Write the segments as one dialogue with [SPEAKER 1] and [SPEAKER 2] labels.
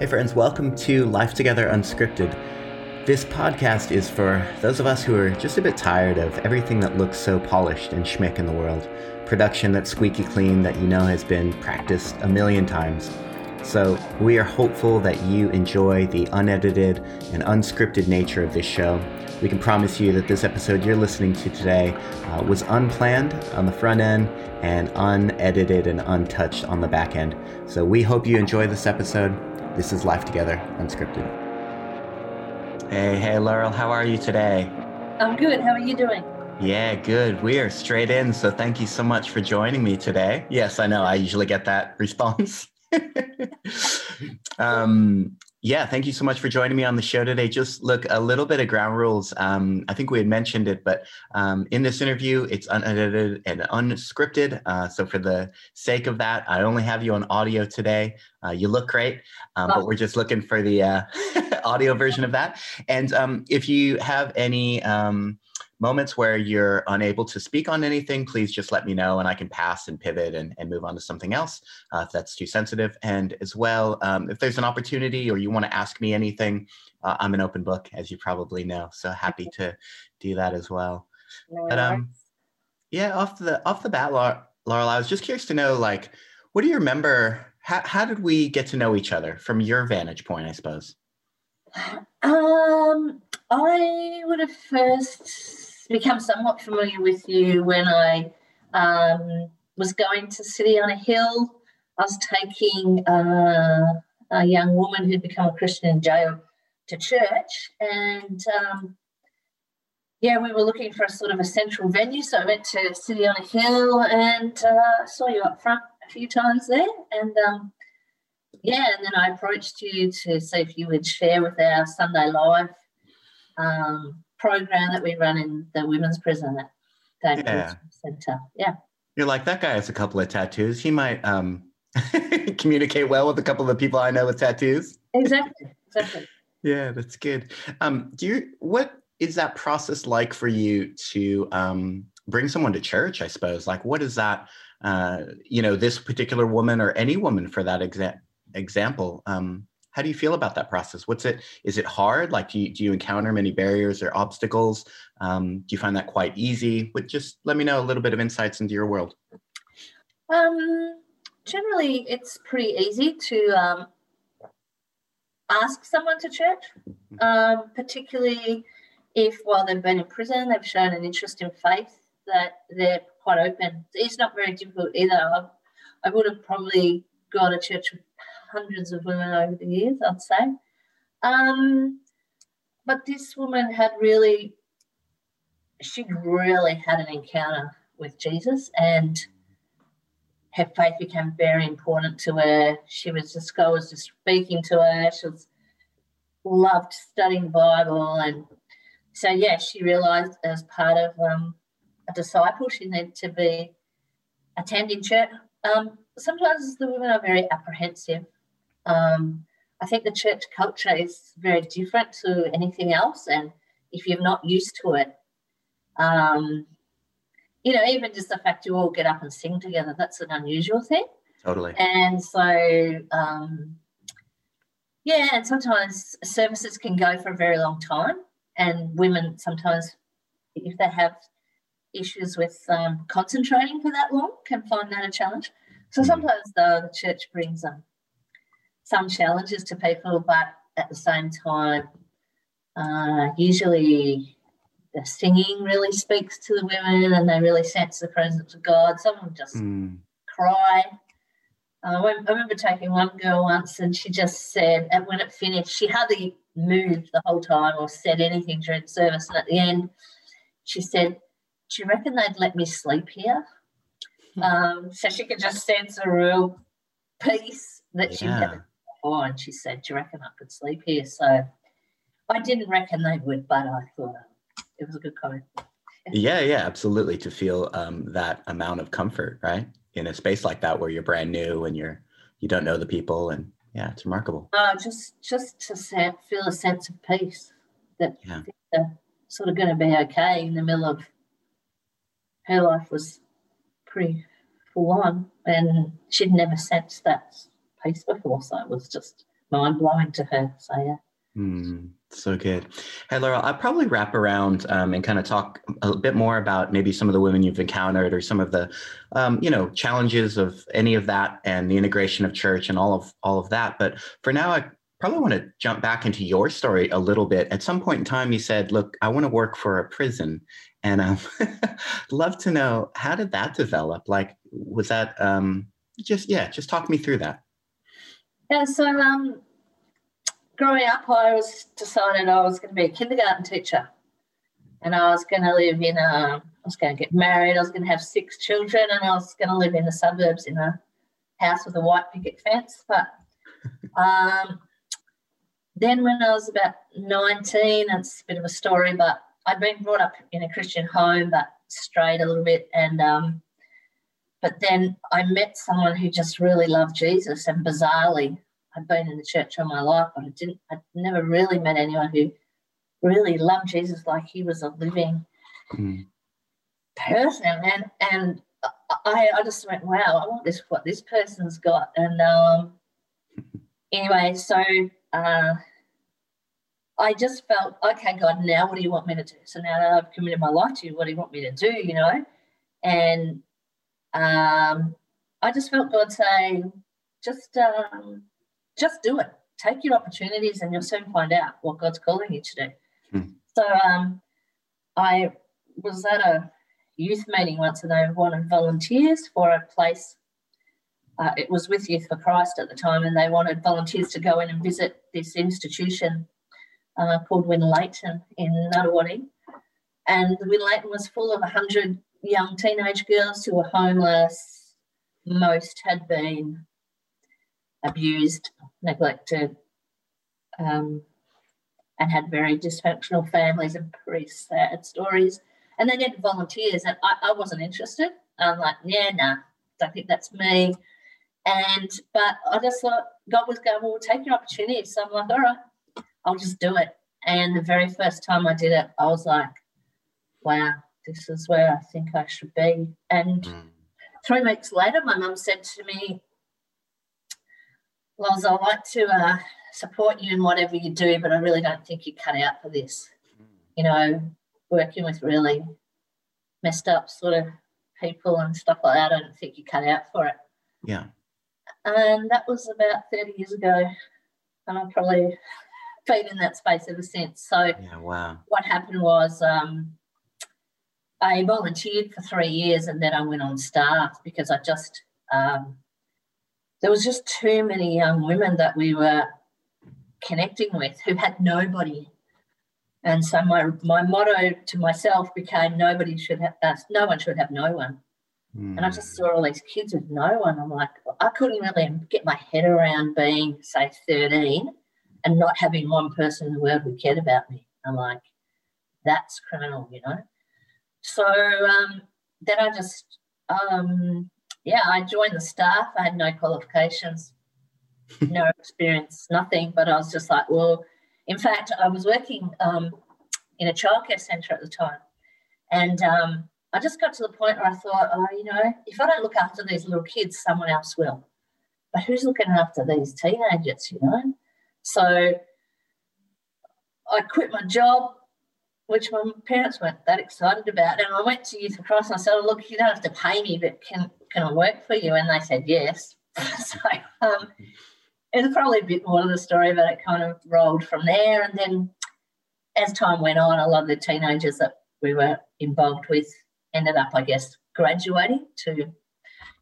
[SPEAKER 1] Hey, friends, welcome to Life Together Unscripted. This podcast is for those of us who are just a bit tired of everything that looks so polished and schmick in the world. Production that's squeaky clean that you know has been practiced a million times. So, we are hopeful that you enjoy the unedited and unscripted nature of this show. We can promise you that this episode you're listening to today uh, was unplanned on the front end and unedited and untouched on the back end. So, we hope you enjoy this episode. This is Life Together Unscripted. Hey, hey, Laurel, how are you today?
[SPEAKER 2] I'm good. How are you doing?
[SPEAKER 1] Yeah, good. We are straight in. So thank you so much for joining me today. Yes, I know I usually get that response. um, yeah, thank you so much for joining me on the show today. Just look, a little bit of ground rules. Um, I think we had mentioned it, but um, in this interview, it's unedited and unscripted. Uh, so, for the sake of that, I only have you on audio today. Uh, you look great, um, but we're just looking for the uh, audio version of that. And um, if you have any, um, moments where you're unable to speak on anything, please just let me know and I can pass and pivot and, and move on to something else uh, if that's too sensitive. And as well, um, if there's an opportunity or you want to ask me anything, uh, I'm an open book, as you probably know. So happy to do that as well. But um, yeah, off the off the bat, Laurel, I was just curious to know, like, what do you remember? How, how did we get to know each other from your vantage point, I suppose?
[SPEAKER 2] Um, I would have first become somewhat familiar with you when I um, was going to City on a Hill. I was taking uh, a young woman who'd become a Christian in jail to church, and um, yeah, we were looking for a sort of a central venue. So I went to City on a Hill and uh, saw you up front a few times there, and um, yeah, and then I approached you to see if you would share with our Sunday Life um, program that we run in the women's prison at David yeah. Center. Yeah.
[SPEAKER 1] You're like, that guy has a couple of tattoos. He might um, communicate well with a couple of the people I know with tattoos.
[SPEAKER 2] Exactly. Exactly.
[SPEAKER 1] yeah, that's good. Um, do you, what is that process like for you to um, bring someone to church, I suppose? Like, what is that, uh, you know, this particular woman or any woman for that exa- example? Um, how do you feel about that process? What's it is it hard? Like do you, do you encounter many barriers or obstacles? Um, do you find that quite easy? But just let me know a little bit of insights into your world.
[SPEAKER 2] Um, generally it's pretty easy to um, ask someone to church. Mm-hmm. um, particularly if while they've been in prison they've shown an interest in faith that they're quite open. It's not very difficult either. I I would have probably gone to church with hundreds of women over the years, I'd say. Um, but this woman had really, she really had an encounter with Jesus and her faith became very important to her. She was just, God was just speaking to her. She was loved studying the Bible. And so, yeah, she realized as part of um, a disciple, she needed to be attending church. Um, sometimes the women are very apprehensive um, I think the church culture is very different to anything else, and if you're not used to it, um, you know, even just the fact you all get up and sing together, that's an unusual thing.
[SPEAKER 1] Totally.
[SPEAKER 2] And so, um, yeah, and sometimes services can go for a very long time, and women sometimes, if they have issues with um, concentrating for that long, can find that a challenge. So hmm. sometimes, though, the church brings them some challenges to people, but at the same time, uh, usually the singing really speaks to the women and they really sense the presence of God. Some of them just mm. cry. Uh, I remember taking one girl once and she just said, and when it finished, she hardly moved the whole time or said anything during the service. And at the end, she said, Do you reckon they'd let me sleep here? Hmm. um, so she could just sense a real peace that yeah. she had before, and she said, "Do you reckon I could sleep here?" So I didn't reckon they would, but I thought um, it was a good comment.
[SPEAKER 1] yeah, yeah, absolutely. To feel um, that amount of comfort, right, in a space like that where you're brand new and you're you don't know the people, and yeah, it's remarkable.
[SPEAKER 2] Uh, just just to feel a sense of peace that yeah. they're sort of going to be okay in the middle of her life was pretty full on, and she'd never sensed that pace before. So it was just mind blowing to her. So yeah.
[SPEAKER 1] Mm, so good. Hey, Laurel, I'll probably wrap around um, and kind of talk a bit more about maybe some of the women you've encountered or some of the, um, you know, challenges of any of that and the integration of church and all of all of that. But for now, I probably want to jump back into your story a little bit. At some point in time, you said, "Look, I want to work for a prison," and um, love to know how did that develop? Like, was that um, just yeah? Just talk me through that.
[SPEAKER 2] Yeah. So um growing up, I was decided I was going to be a kindergarten teacher, and I was going to live in a. I was going to get married. I was going to have six children, and I was going to live in the suburbs in a house with a white picket fence. But um, then, when I was about nineteen, it's a bit of a story, but I'd been brought up in a Christian home, but strayed a little bit, and um, but then I met someone who just really loved Jesus, and bizarrely, I'd been in the church all my life, but I didn't. I never really met anyone who really loved Jesus like he was a living mm. person. And and I, I just went, wow, I want this what this person's got. And um, anyway, so uh, I just felt, okay, God, now what do you want me to do? So now that I've committed my life to you, what do you want me to do? You know, and um, I just felt God saying, just um, just do it. Take your opportunities, and you'll soon find out what God's calling you to do. Hmm. So, um, I was at a youth meeting once, and they wanted volunteers for a place. Uh, it was with Youth for Christ at the time, and they wanted volunteers to go in and visit this institution uh, called Winlaton in Nunawading. And Winlaton was full of 100 young teenage girls who were homeless. Most had been abused, neglected, um, and had very dysfunctional families and pretty sad stories. And they needed volunteers, and I, I wasn't interested. I'm like, yeah, nah, don't think that's me. And but I just thought God was going, well, take your opportunity. So I'm like, all right, I'll just do it. And the very first time I did it, I was like, wow, this is where I think I should be. And mm. three weeks later, my mum said to me, Loz, I like to uh, support you in whatever you do, but I really don't think you're cut out for this. You know, working with really messed up sort of people and stuff like that, I don't think you're cut out for it.
[SPEAKER 1] Yeah.
[SPEAKER 2] And that was about 30 years ago. And I've probably been in that space ever since. So,
[SPEAKER 1] yeah, wow.
[SPEAKER 2] What happened was um, I volunteered for three years and then I went on staff because I just um, there was just too many young women that we were connecting with who had nobody. And so my my motto to myself became nobody should have uh, no one should have no one. Mm. And I just saw all these kids with no one. I'm like, I couldn't really get my head around being, say, 13 and not having one person in the world who cared about me. I'm like, that's criminal, you know? So um, then I just um, yeah, I joined the staff. I had no qualifications, no experience, nothing. But I was just like, well, in fact, I was working um, in a childcare centre at the time. And um, I just got to the point where I thought, oh, you know, if I don't look after these little kids, someone else will. But who's looking after these teenagers, you know? So I quit my job which my parents weren't that excited about. And I went to Youth Christ and I said, oh, look, you don't have to pay me, but can, can I work for you? And they said, yes. so um, it was probably a bit more of the story, but it kind of rolled from there. And then as time went on, a lot of the teenagers that we were involved with ended up, I guess, graduating to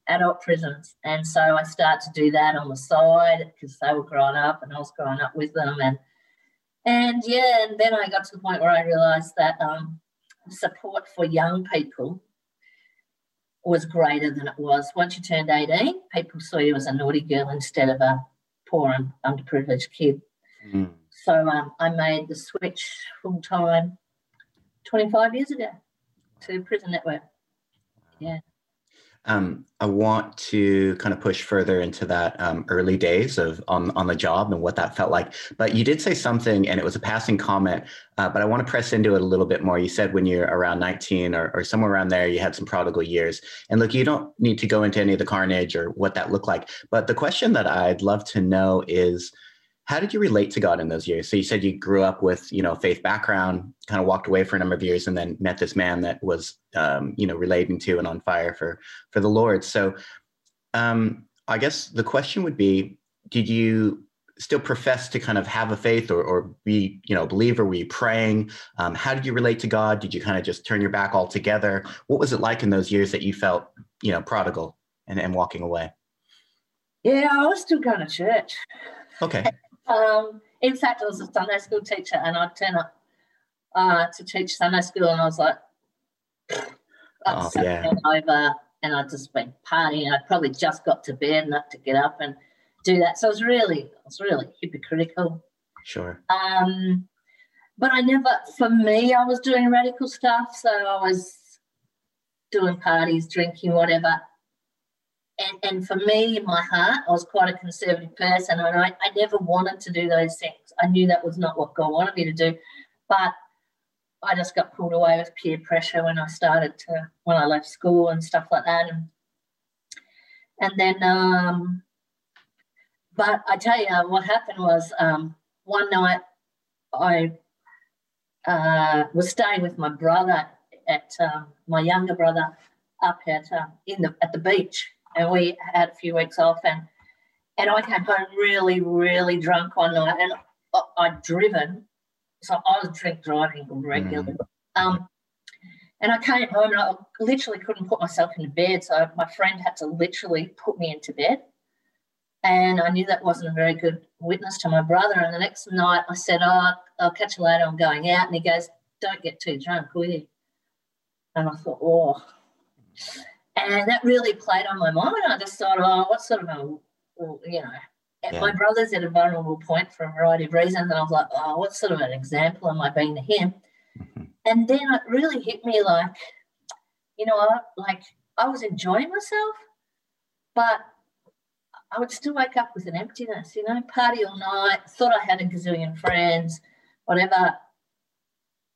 [SPEAKER 2] adult prisons. And so I started to do that on the side because they were growing up and I was growing up with them. And and yeah, and then I got to the point where I realized that um, support for young people was greater than it was. Once you turned 18, people saw you as a naughty girl instead of a poor and underprivileged kid. Mm. So um, I made the switch full time 25 years ago to Prison Network. Yeah.
[SPEAKER 1] Um, I want to kind of push further into that um, early days of on on the job and what that felt like. But you did say something, and it was a passing comment. Uh, but I want to press into it a little bit more. You said when you're around 19 or, or somewhere around there, you had some prodigal years. And look, you don't need to go into any of the carnage or what that looked like. But the question that I'd love to know is, how did you relate to God in those years? So you said you grew up with, you know, faith background, kind of walked away for a number of years, and then met this man that was, um, you know, relating to and on fire for for the Lord. So, um, I guess the question would be, did you still profess to kind of have a faith or, or be, you know, believer? Were you praying? Um, how did you relate to God? Did you kind of just turn your back altogether? What was it like in those years that you felt, you know, prodigal and, and walking away?
[SPEAKER 2] Yeah, I was still going to church.
[SPEAKER 1] Okay.
[SPEAKER 2] Um, in fact, I was a Sunday school teacher, and I'd turn up uh, to teach Sunday school, and I was like,
[SPEAKER 1] oh, yeah.
[SPEAKER 2] over, and I'd just been partying. I'd probably just got to bed and had to get up and do that. So I was really, I was really hypocritical.
[SPEAKER 1] Sure.
[SPEAKER 2] Um, but I never, for me, I was doing radical stuff. So I was doing parties, drinking, whatever and, and for me, in my heart, I was quite a conservative person, and I, I never wanted to do those things. I knew that was not what God wanted me to do, but I just got pulled away with peer pressure when I started to when I left school and stuff like that, and and then, um, but I tell you what happened was um, one night I uh, was staying with my brother at um, my younger brother up at uh, in the at the beach and we had a few weeks off and and I came home really, really drunk one night and I, I'd driven. So I was drink driving regularly. Mm. Um, and I came home and I literally couldn't put myself into bed. So my friend had to literally put me into bed. And I knew that wasn't a very good witness to my brother. And the next night I said, Oh, I'll catch you later. I'm going out. And he goes, Don't get too drunk, will you? And I thought, Oh. And that really played on my mind. I just thought, oh, what sort of a, well, you know, yeah. my brother's at a vulnerable point for a variety of reasons. And I was like, oh, what sort of an example am I being to him? Mm-hmm. And then it really hit me like, you know, I, like I was enjoying myself, but I would still wake up with an emptiness, you know, party all night, thought I had a gazillion friends, whatever,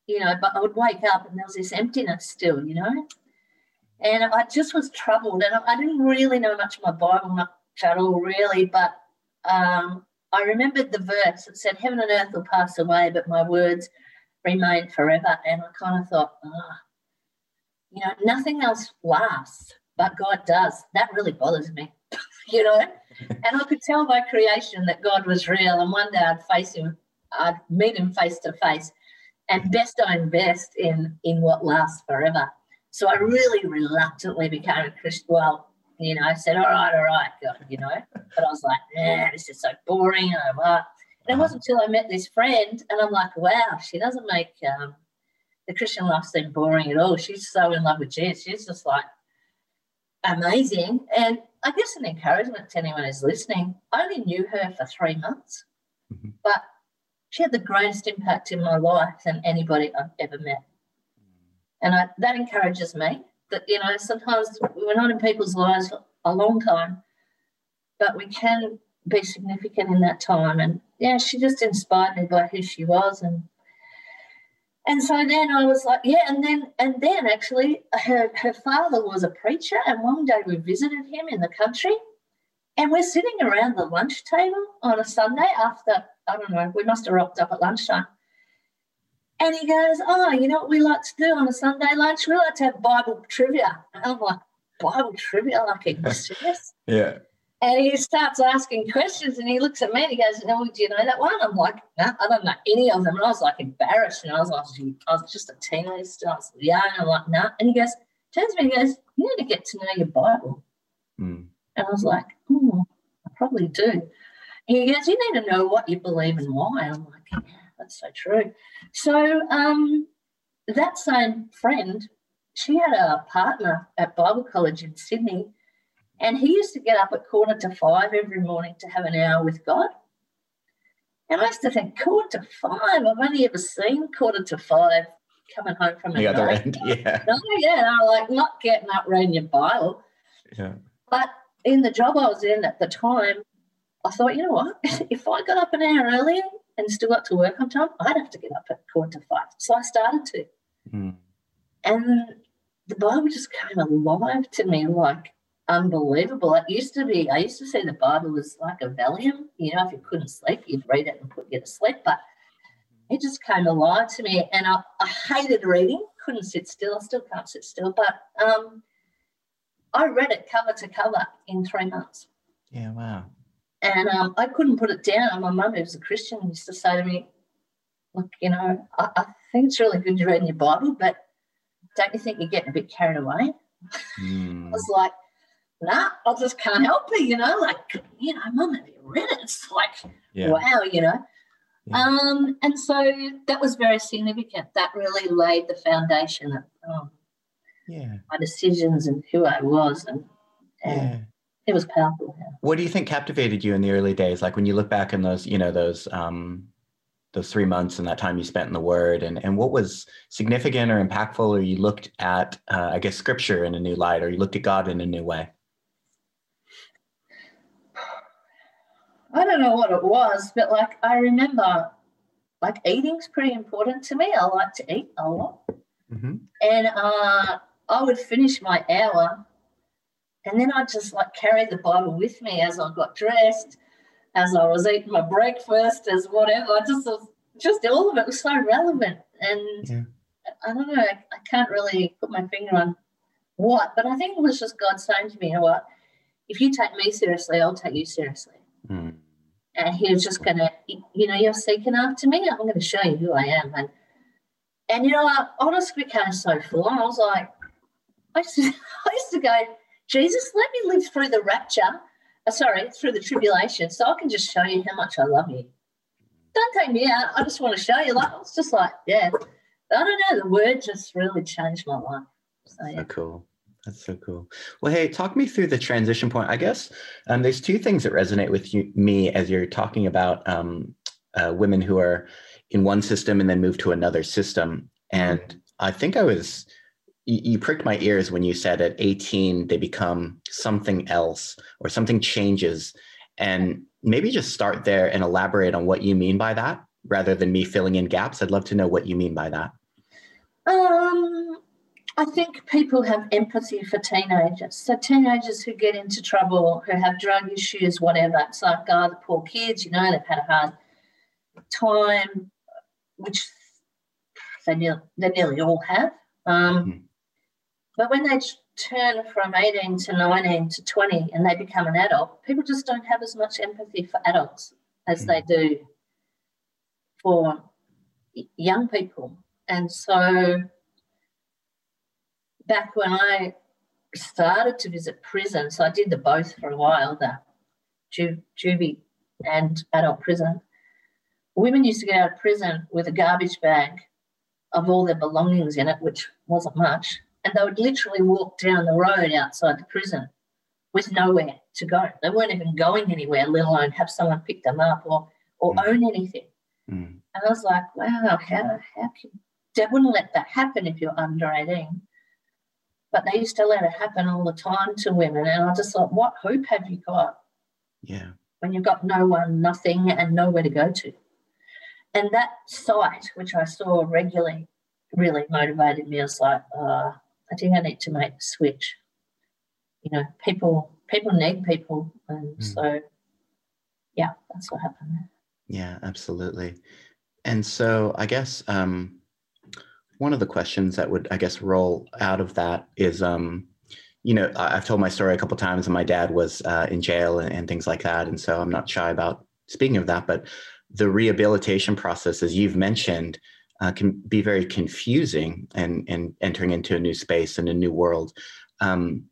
[SPEAKER 2] you know, but I would wake up and there was this emptiness still, you know. And I just was troubled. And I didn't really know much of my Bible, much at all, really. But um, I remembered the verse that said, Heaven and earth will pass away, but my words remain forever. And I kind of thought, oh, you know, nothing else lasts, but God does. That really bothers me, you know. and I could tell by creation that God was real. And one day I'd face him, I'd meet him face to face. And best I invest in in what lasts forever. So I really reluctantly became a Christian. Well, you know, I said, all right, all right, God, you know. But I was like, nah, this is so boring. And, and it wasn't until I met this friend and I'm like, wow, she doesn't make um, the Christian life seem boring at all. She's so in love with Jesus. She's just like amazing. And I guess an encouragement to anyone who's listening, I only knew her for three months, mm-hmm. but she had the greatest impact in my life than anybody I've ever met. And I, that encourages me that, you know, sometimes we're not in people's lives a long time, but we can be significant in that time. And yeah, she just inspired me by who she was. And and so then I was like, yeah, and then and then actually her her father was a preacher, and one day we visited him in the country, and we're sitting around the lunch table on a Sunday after I don't know, we must have rocked up at lunchtime. And he goes, Oh, you know what we like to do on a Sunday lunch? We like to have Bible trivia. And I'm like, Bible trivia? Like, are serious?
[SPEAKER 1] yeah.
[SPEAKER 2] And he starts asking questions and he looks at me and he goes, No, do you know that one? I'm like, no, I don't know any of them. And I was like embarrassed. And I was like, I was just a teenager. I was young. I'm like, no. Nah. And he goes, turns to me and goes, You need to get to know your Bible. Mm. And I was like, Oh, I probably do. He goes, You need to know what you believe and why. I'm like, yeah that's so true. So um, that same friend, she had a partner at Bible College in Sydney, and he used to get up at quarter to five every morning to have an hour with God. And I used to think, quarter to five, I've only ever seen quarter to five coming home from
[SPEAKER 1] the other night. end. Yeah.
[SPEAKER 2] No, yeah, no, like not getting up reading your Bible.
[SPEAKER 1] Yeah.
[SPEAKER 2] But in the job I was in at the time, I thought, you know what? if I got up an hour earlier and still got to work on time, I'd have to get up at quarter to five. So I started to. Mm. And the Bible just came alive to me like unbelievable. It used to be, I used to say the Bible was like a Valium. You know, if you couldn't sleep, you'd read it and put you to sleep. But it just came alive to me. And I, I hated reading, couldn't sit still. I still can't sit still. But um, I read it cover to cover in three months.
[SPEAKER 1] Yeah, wow.
[SPEAKER 2] And um, I couldn't put it down. and My mum, who was a Christian, used to say to me, Look, you know, I, I think it's really good you read in your Bible, but don't you think you're getting a bit carried away? Mm. I was like, nah, I just can't help it, you know, like, you know, mum, have you read it? It's like, yeah. wow, you know. Yeah. Um, and so that was very significant. That really laid the foundation of um, yeah. my decisions and who I was. And, and. It was powerful. Yeah.
[SPEAKER 1] What do you think captivated you in the early days? Like when you look back in those, you know, those, um, those three months and that time you spent in the word and, and what was significant or impactful or you looked at uh, i guess scripture in a new light or you looked at god in a new way
[SPEAKER 2] i don't know what it was but like i remember like eating's pretty important to me i like to eat a lot mm-hmm. and uh, i would finish my hour and then i'd just like carried the bible with me as i got dressed as I was eating my breakfast, as whatever. I just was, just all of it was so relevant, and yeah. I don't know. I, I, can't really put my finger on what, but I think it was just God saying to me, "You know what? If you take me seriously, I'll take you seriously." Mm. And He was just going to, you know, you're seeking after me. I'm going to show you who I am, and and you know, I honestly became so full on. I was like, I used to, I used to go, Jesus, let me live through the rapture uh, sorry, through the tribulation, so I can just show you how much I love you. Don't take me out. I just want to show you. Like it's just like, yeah. I don't know. The word just really changed my life.
[SPEAKER 1] So, yeah. so cool. That's so cool. Well, hey, talk me through the transition point. I guess um, there's two things that resonate with you, me as you're talking about um, uh, women who are in one system and then move to another system. And I think I was you, pricked my ears when you said at 18 they become something else or something changes. And maybe just start there and elaborate on what you mean by that rather than me filling in gaps. I'd love to know what you mean by that.
[SPEAKER 2] Um, i think people have empathy for teenagers. So teenagers who get into trouble who have drug issues whatever it's like oh the poor kids you know they've had a hard time which they nearly, they nearly all have. Um, mm-hmm. But when they turn from 18 to 19 to 20 and they become an adult, people just don't have as much empathy for adults as they hmm. do for young people. And so back when I started to visit prison, so I did the both for a while, the ju- juvie and adult prison. Women used to get out of prison with a garbage bag of all their belongings in it, which wasn't much, and they would literally walk down the road outside the prison with nowhere to go. They weren't even going anywhere, let alone have someone pick them up or or mm. own anything. Mm. And I was like, wow, how how can they wouldn't let that happen if you're under 18. But they used to let it happen all the time to women. And I just thought, what hope have you got?
[SPEAKER 1] Yeah.
[SPEAKER 2] When you've got no one, nothing, and nowhere to go to. And that sight, which I saw regularly, really motivated me. I was like, uh, I think I need to make the switch. You know, people people need people, and mm. so yeah, that's what happened.
[SPEAKER 1] Yeah, absolutely. And so I guess um, one of the questions that would I guess roll out of that is, um, you know, I've told my story a couple times, and my dad was uh, in jail and, and things like that, and so I'm not shy about speaking of that, but the rehabilitation process, as you've mentioned, uh, can be very confusing and, and entering into a new space and a new world. Um,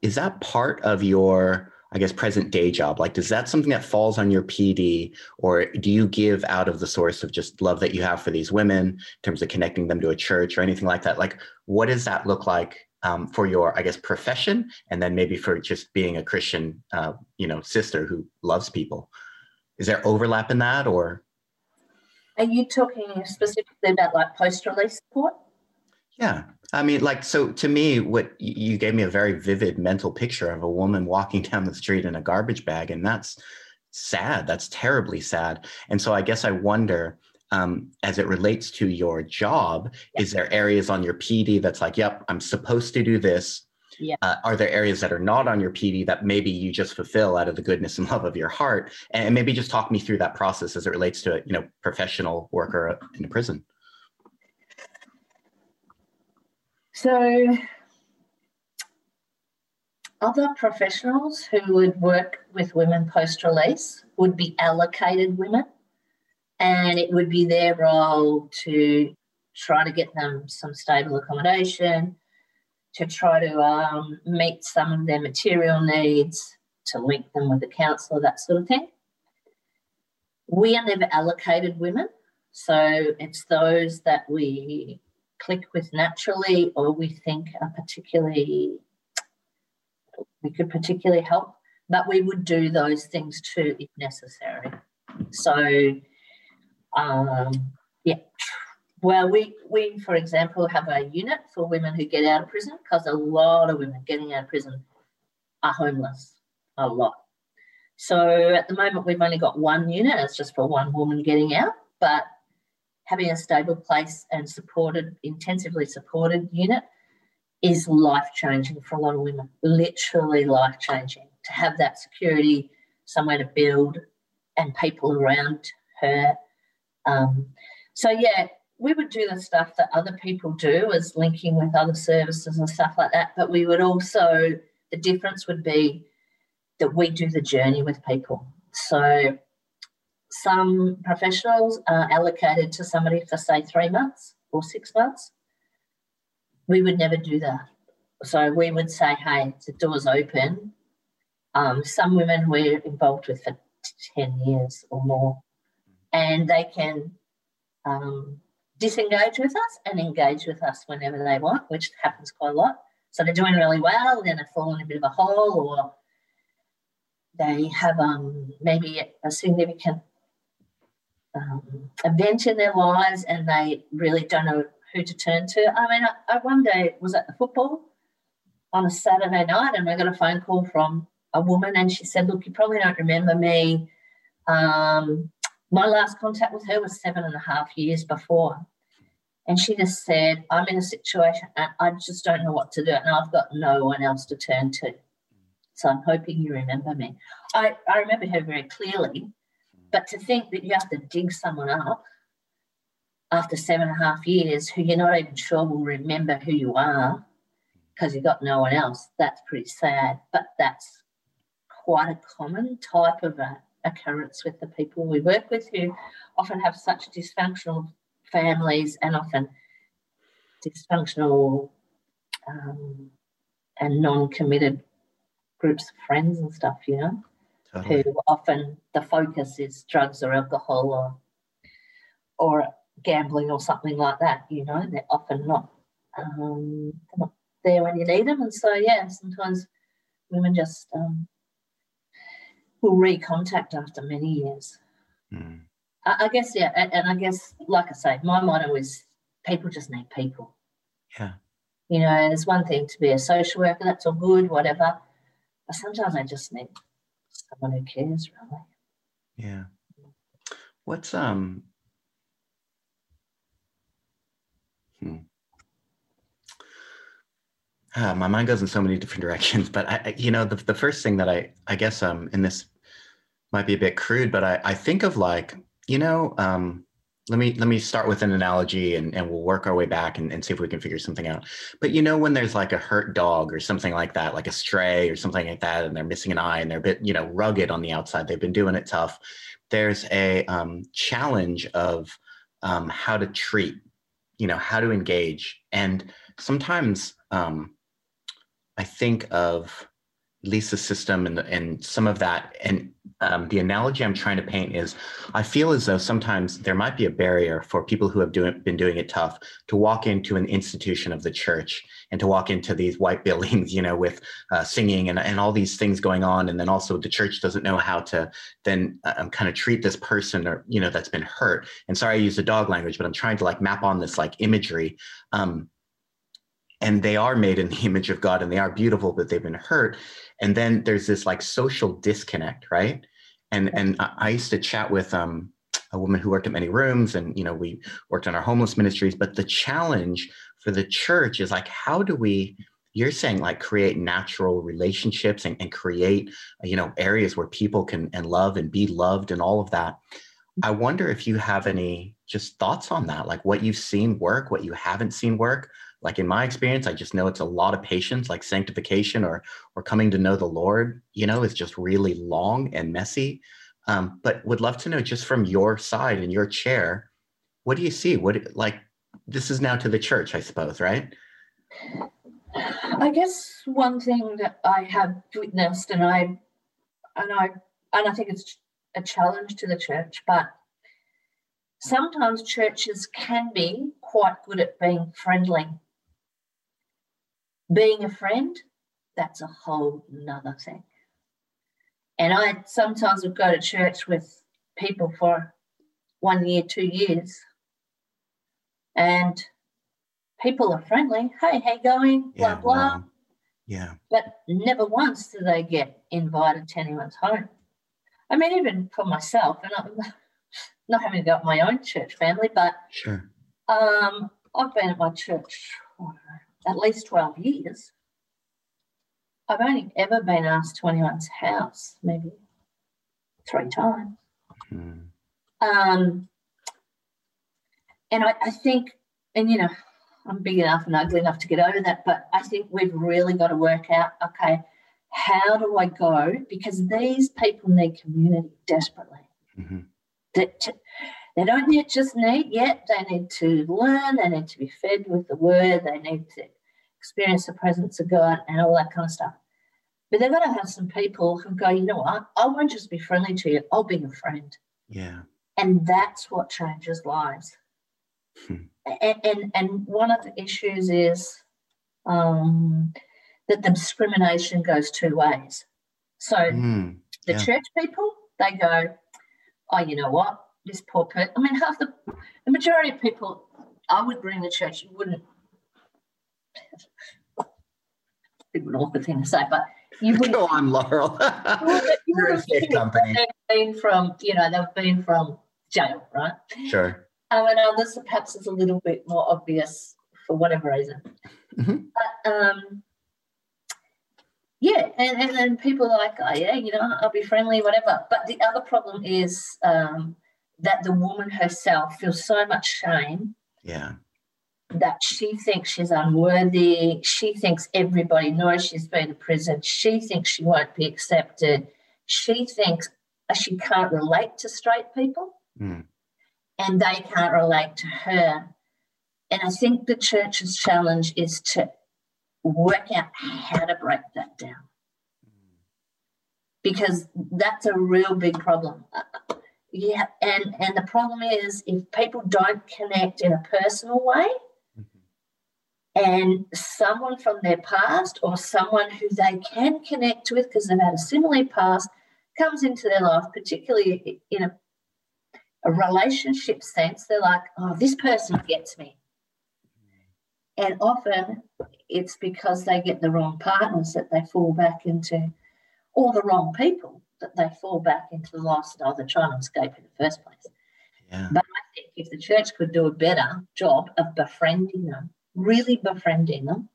[SPEAKER 1] is that part of your, I guess, present day job? Like, does that something that falls on your PD, or do you give out of the source of just love that you have for these women in terms of connecting them to a church or anything like that? Like, what does that look like um, for your, I guess, profession, and then maybe for just being a Christian, uh, you know, sister who loves people? Is there overlap in that, or?
[SPEAKER 2] Are you talking specifically about like post release support?
[SPEAKER 1] Yeah. I mean, like, so to me, what you gave me a very vivid mental picture of a woman walking down the street in a garbage bag. And that's sad. That's terribly sad. And so I guess I wonder, um, as it relates to your job, is there areas on your PD that's like, yep, I'm supposed to do this.
[SPEAKER 2] Yeah.
[SPEAKER 1] Uh, are there areas that are not on your PD that maybe you just fulfill out of the goodness and love of your heart? And maybe just talk me through that process as it relates to you know professional worker in a prison.
[SPEAKER 2] So, other professionals who would work with women post release would be allocated women, and it would be their role to try to get them some stable accommodation, to try to um, meet some of their material needs, to link them with a counsellor, that sort of thing. We are never allocated women, so it's those that we click with naturally or we think are particularly we could particularly help but we would do those things too if necessary so um, well we we for example have a unit for women who get out of prison because a lot of women getting out of prison are homeless a lot so at the moment we've only got one unit it's just for one woman getting out but having a stable place and supported, intensively supported unit is life changing for a lot of women, literally life changing. To have that security, somewhere to build, and people around her. Um, so, yeah, we would do the stuff that other people do as linking with other services and stuff like that. But we would also, the difference would be that we do the journey with people. So, some professionals are allocated to somebody for, say, three months or six months. We would never do that. So we would say, hey, the door's open. Um, some women we're involved with for 10 years or more, and they can um, disengage with us and engage with us whenever they want, which happens quite a lot. So they're doing really well, then they fall in a bit of a hole, or they have um, maybe a significant um, event in their lives and they really don't know who to turn to. I mean, I, I one day was at the football on a Saturday night and I got a phone call from a woman and she said, Look, you probably don't remember me. Um, my last contact with her was seven and a half years before. And she just said, I'm in a situation and I just don't know what to do. And I've got no one else to turn to. So I'm hoping you remember me. I, I remember her very clearly but to think that you have to dig someone up after seven and a half years who you're not even sure will remember who you are because you've got no one else, that's pretty sad. But that's quite a common type of a occurrence with the people we work with who often have such dysfunctional families and often dysfunctional um, and non committed groups of friends and stuff, you know totally. who often the focus is drugs or alcohol or or gambling or something like that. You know, they're often not, um, not there when you need them, and so yeah, sometimes women just um, will recontact after many years. Mm. I, I, guess yeah, and, and I guess like I say, my motto is people just need people.
[SPEAKER 1] Yeah.
[SPEAKER 2] You know, and it's one thing to be a social worker, that's all good, whatever. But sometimes I just need someone who cares really
[SPEAKER 1] yeah what's um hmm. Ah, my mind goes in so many different directions but i you know the, the first thing that i i guess um in this might be a bit crude but i i think of like you know um let me let me start with an analogy and, and we'll work our way back and, and see if we can figure something out but you know when there's like a hurt dog or something like that like a stray or something like that and they're missing an eye and they're a bit you know rugged on the outside they've been doing it tough there's a um, challenge of um, how to treat you know how to engage and sometimes um, i think of Lisa's system and, and some of that. And um, the analogy I'm trying to paint is I feel as though sometimes there might be a barrier for people who have been doing it tough to walk into an institution of the church and to walk into these white buildings, you know, with uh, singing and, and all these things going on. And then also the church doesn't know how to then um, kind of treat this person or, you know, that's been hurt. And sorry, I use the dog language, but I'm trying to like map on this like imagery. Um, and they are made in the image of God and they are beautiful, but they've been hurt and then there's this like social disconnect right and and i used to chat with um, a woman who worked at many rooms and you know we worked on our homeless ministries. But the challenge for the church is like how do we you're saying like create natural relationships and, and create you know areas where people can and love and be loved and all of that. I wonder if you have any just thoughts on that like what you've seen work what you haven't seen work like in my experience i just know it's a lot of patience like sanctification or or coming to know the lord you know is just really long and messy. Um, but would love to know just from your side and your chair what do you see? What like this is now to the church i suppose right?
[SPEAKER 2] I guess one thing that I have witnessed, and I, and I, and I think it's a challenge to the church, but sometimes churches can be quite good at being friendly. Being a friend, that's a whole nother thing. And I sometimes would go to church with people for one year, two years, and people are friendly. Hey, how you going? Blah, yeah, blah. Wow.
[SPEAKER 1] Yeah.
[SPEAKER 2] But never once do they get invited to anyone's home. I mean, even for myself, and I'm not having got my own church family, but
[SPEAKER 1] sure.
[SPEAKER 2] Um, I've been at my church at least 12 years. I've only ever been asked to anyone's house, maybe three times. Mm. Um, and I, I think, and you know, I'm big enough and ugly enough to get over that. But I think we've really got to work out okay, how do I go? Because these people need community desperately. Mm-hmm. That they don't need, just need yet, they need to learn, they need to be fed with the word, they need to experience the presence of God and all that kind of stuff. But they've got to have some people who go, you know what, I won't just be friendly to you, I'll be your friend.
[SPEAKER 1] Yeah.
[SPEAKER 2] And that's what changes lives. Hmm and, and, and one of the issues is um, that the discrimination goes two ways. So mm, the yeah. church people, they go, oh, you know what? This poor person. I mean, half the, the majority of people I would bring the church, you wouldn't, it's an awkward thing to say, but you
[SPEAKER 1] wouldn't. Go on, Laurel. you would, you You're company.
[SPEAKER 2] They've been from, you know, they've been from jail, right?
[SPEAKER 1] Sure
[SPEAKER 2] um, and others perhaps is a little bit more obvious for whatever reason. Mm-hmm. But um, yeah, and, and then people are like, oh yeah, you know, I'll be friendly, whatever. But the other problem is um, that the woman herself feels so much shame.
[SPEAKER 1] Yeah.
[SPEAKER 2] That she thinks she's unworthy. She thinks everybody knows she's been to prison. She thinks she won't be accepted. She thinks she can't relate to straight people. Mm and they can't relate to her. And I think the church's challenge is to work out how to break that down. Because that's a real big problem. Yeah, and, and the problem is if people don't connect in a personal way, mm-hmm. and someone from their past or someone who they can connect with because they've had a similar past comes into their life, particularly in a a relationship sense, they're like, oh, this person gets me. Mm-hmm. And often it's because they get the wrong partners that they fall back into, or the wrong people that they fall back into the lifestyle that they're trying to escape in the first place.
[SPEAKER 1] Yeah.
[SPEAKER 2] But I think if the church could do a better job of befriending them, really befriending them,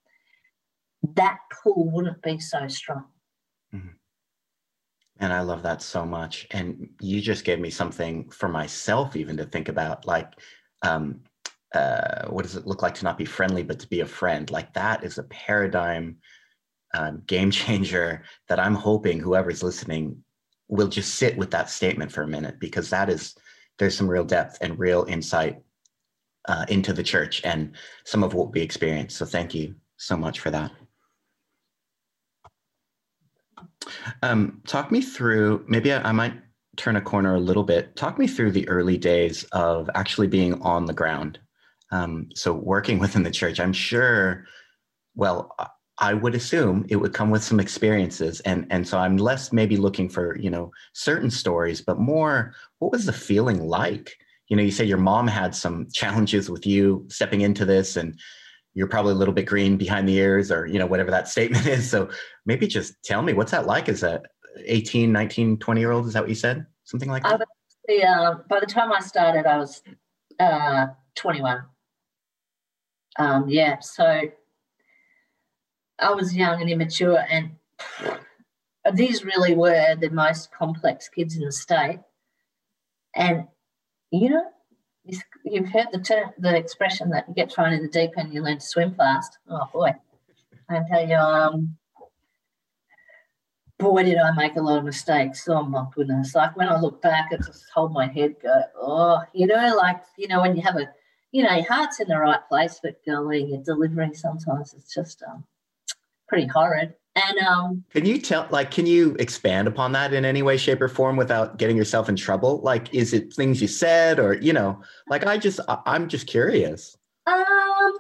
[SPEAKER 2] that pull wouldn't be so strong. Mm-hmm.
[SPEAKER 1] And I love that so much. And you just gave me something for myself, even to think about like, um, uh, what does it look like to not be friendly, but to be a friend? Like, that is a paradigm um, game changer that I'm hoping whoever's listening will just sit with that statement for a minute, because that is, there's some real depth and real insight uh, into the church and some of what we experience. So, thank you so much for that. Um, talk me through, maybe I, I might turn a corner a little bit. Talk me through the early days of actually being on the ground. Um, so working within the church, I'm sure, well, I would assume it would come with some experiences. And, and so I'm less maybe looking for, you know, certain stories, but more, what was the feeling like? You know, you say your mom had some challenges with you stepping into this and you're probably a little bit green behind the ears or you know whatever that statement is so maybe just tell me what's that like as a 18 19 20 year old is that what you said something like that
[SPEAKER 2] the, uh, by the time i started i was uh, 21 um, yeah so I was young and immature, and these really were the most complex kids in the state. And you know, you've heard the term, the expression that you get thrown in the deep end, you learn to swim fast. Oh boy, I tell you, um, boy, did I make a lot of mistakes. Oh my goodness! Like when I look back, I just hold my head, go, oh, you know, like you know when you have a, you know, your heart's in the right place, but golly, your delivery sometimes it's just um, pretty horrid. And um,
[SPEAKER 1] can you tell, like, can you expand upon that in any way, shape, or form without getting yourself in trouble? Like, is it things you said, or you know, like, I just, I'm just curious.
[SPEAKER 2] Um,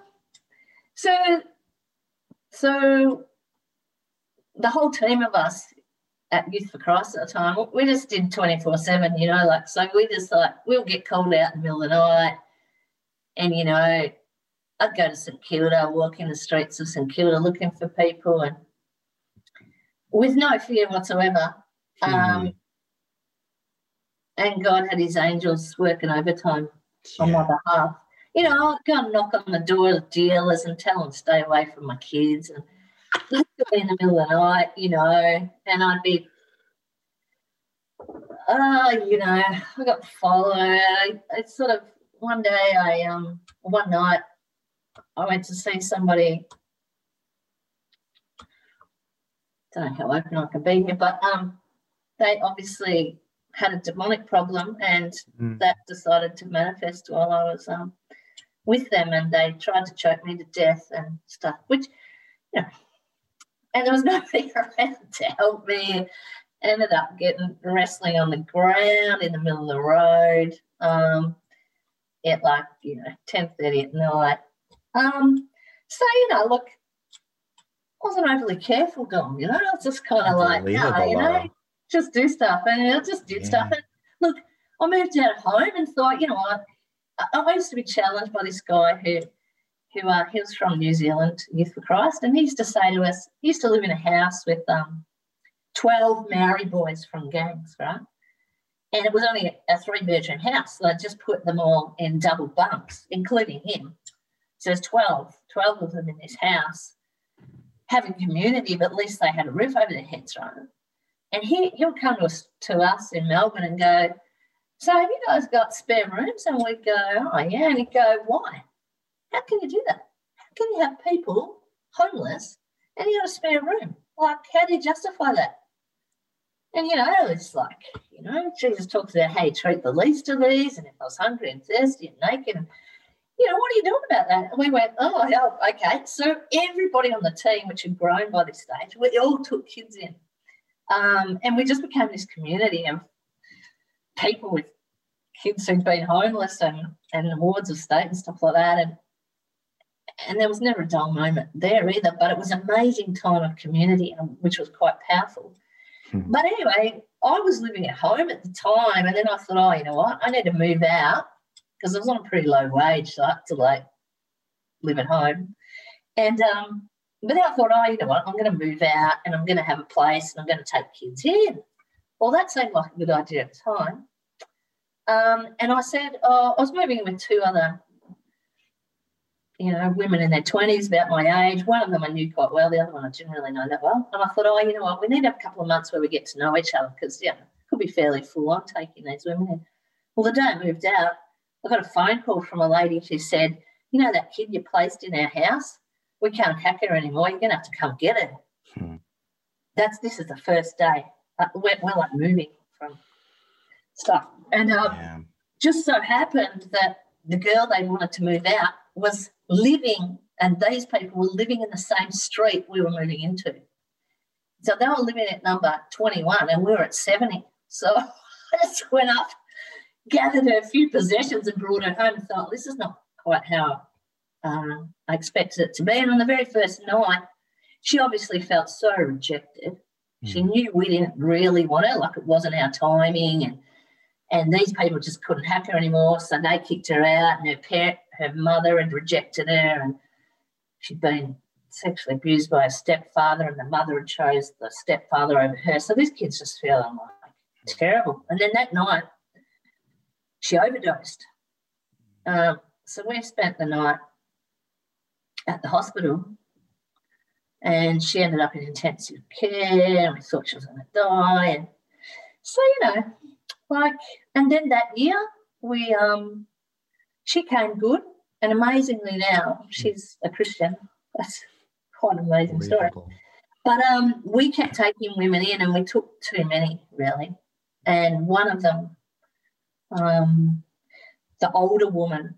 [SPEAKER 2] so, so the whole team of us at Youth for Christ at the time, we just did 24 7, you know, like, so we just like, we'll get called out in the middle of the night. And, you know, I'd go to St Kilda, walk in the streets of St Kilda looking for people and with no fear whatsoever. Hmm. Um, and God had his angels working overtime yeah. on my behalf. You know, I'd go and knock on the door of dealers and tell them stay away from my kids and in the middle of the night, you know, and I'd be, uh, you know, I got followed. I, I sort of one day, I um, one night, I went to see somebody. Don't know how open I can be here, but um, they obviously had a demonic problem, and mm. that decided to manifest while I was um with them, and they tried to choke me to death and stuff, which, you know and there was nobody around to help me. Ended up getting wrestling on the ground in the middle of the road um, at like you know ten thirty at night. Um, so you know, look, I wasn't overly careful, Dom. You know, I was just kind of like, no, you know, just do stuff, and I just did yeah. stuff. And look, I moved out of home and thought, you know what, I, I used to be challenged by this guy who who uh, he was from New Zealand, Youth for Christ, and he used to say to us, he used to live in a house with um, 12 Maori boys from gangs, right? And it was only a three bedroom house. So I just put them all in double bunks, including him. There's 12, 12 of them in this house having community, but at least they had a roof over their heads, right? And he, he'll come to us, to us in Melbourne and go, So have you guys got spare rooms? And we'd go, Oh, yeah. And he'd go, Why? How can you do that? How can you have people homeless and you got a spare room? Like, how do you justify that? And you know, it's like, you know, Jesus talks about how you treat the least of these, and if I was hungry and thirsty and naked, and you know, what are you doing about that? And we went, oh, okay. So everybody on the team, which had grown by this stage, we all took kids in. Um, and we just became this community of people with kids who'd been homeless and, and wards of state and stuff like that. And and there was never a dull moment there either, but it was an amazing time of community, which was quite powerful. Hmm. But anyway, I was living at home at the time, and then I thought, oh, you know what? I need to move out because I was on a pretty low wage, so I had to like live at home. And um, but then I thought, oh, you know what? I'm going to move out, and I'm going to have a place, and I'm going to take kids in. Well, that seemed like a good idea at the time. Um, and I said, oh, I was moving in with two other you know, women in their 20s, about my age. One of them I knew quite well, the other one I didn't really know that well. And I thought, oh, you know what, we need a couple of months where we get to know each other because, yeah, it could be fairly full on taking these women in. Well, the day I moved out, I got a phone call from a lady who said, you know, that kid you placed in our house, we can't hack her anymore. You're going to have to come get her. Hmm. That's this is the first day. Uh, we're, we're, like moving from stuff. And um, yeah. just so happened that the girl they wanted to move out was living, and these people were living in the same street we were moving into. So they were living at number 21 and we were at 70. So I just went up, gathered her few possessions and brought her home and thought, this is not quite how um, I expected it to be. And on the very first night, she obviously felt so rejected. Mm. She hmm. knew we didn't really want her, like it wasn't our timing. And and these people just couldn't have her anymore. So they kicked her out, and her parent, her mother had rejected her and she'd been sexually abused by a stepfather and the mother had chose the stepfather over her. So this kid's just feeling like terrible. And then that night, she overdosed. Um, so we spent the night at the hospital and she ended up in intensive care, and we thought she was going to die. And so, you know, like, and then that year, we, um, she came good, and amazingly now, she's a Christian. That's quite an amazing story. But um, we kept taking women in, and we took too many, really. And one of them, um, the older woman,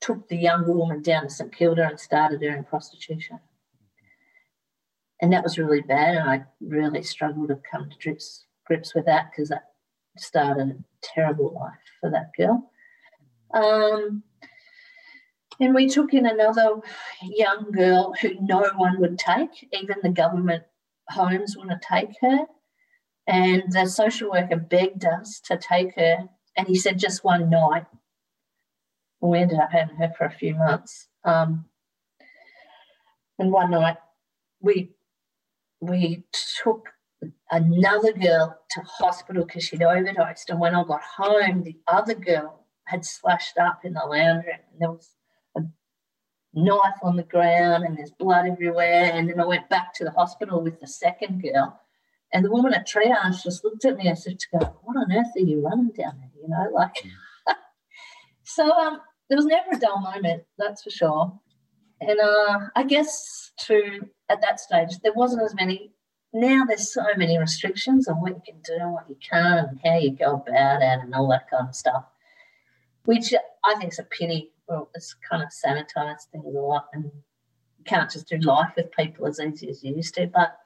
[SPEAKER 2] took the younger woman down to St Kilda and started her in prostitution and that was really bad. And I really struggled to come to grips, grips with that because that started a terrible life for that girl. Um, and we took in another young girl who no one would take, even the government homes to take her. And the social worker begged us to take her, and he said just one night. We ended up having her for a few months. Um, and one night we we took another girl to hospital because she'd overdosed. And when I got home, the other girl had slashed up in the lounge room. And there was a knife on the ground and there's blood everywhere. And then I went back to the hospital with the second girl. And the woman at triage just looked at me and said, to go, What on earth are you running down there? You know, like, mm. so um, there was never a dull moment, that's for sure. And uh, I guess to at that stage there wasn't as many. Now there's so many restrictions on what you can do and what you can't and how you go about it and all that kind of stuff, which I think is a pity. Well, it's kind of sanitised things a lot and you can't just do life with people as easy as you used to. But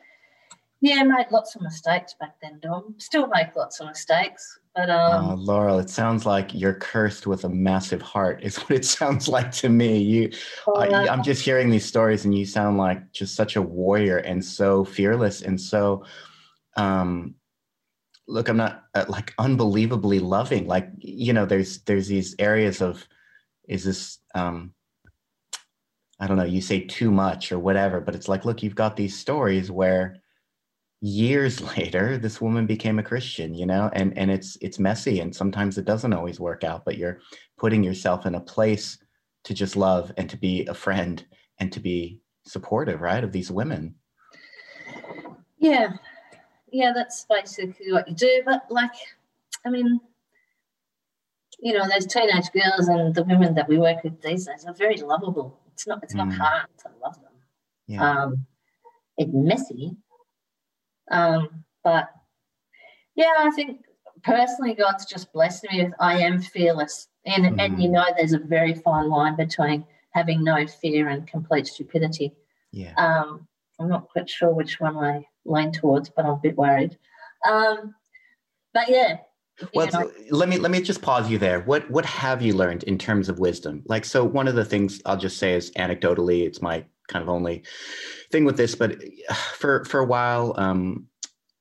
[SPEAKER 2] yeah, made lots of mistakes back then, Dom. Still make lots of mistakes. But um,
[SPEAKER 1] uh, Laurel, it sounds like you're cursed with a massive heart. Is what it sounds like to me. You, oh, I, I'm just hearing these stories, and you sound like just such a warrior and so fearless and so. Um, look, I'm not uh, like unbelievably loving. Like you know, there's there's these areas of, is this um, I don't know. You say too much or whatever, but it's like, look, you've got these stories where years later this woman became a christian you know and and it's it's messy and sometimes it doesn't always work out but you're putting yourself in a place to just love and to be a friend and to be supportive right of these women
[SPEAKER 2] yeah yeah that's basically what you do but like i mean you know those teenage girls and the women that we work with these days are very lovable it's not it's not mm. hard to love them yeah. um it's messy um, but yeah, I think personally, God's just blessed me with I am fearless. And, mm. and you know, there's a very fine line between having no fear and complete stupidity.
[SPEAKER 1] Yeah.
[SPEAKER 2] Um, I'm not quite sure which one I lean towards, but I'm a bit worried. Um, but yeah.
[SPEAKER 1] Well, know. let me let me just pause you there. What what have you learned in terms of wisdom? Like, so one of the things I'll just say is anecdotally, it's my kind of only thing with this, but for for a while, um,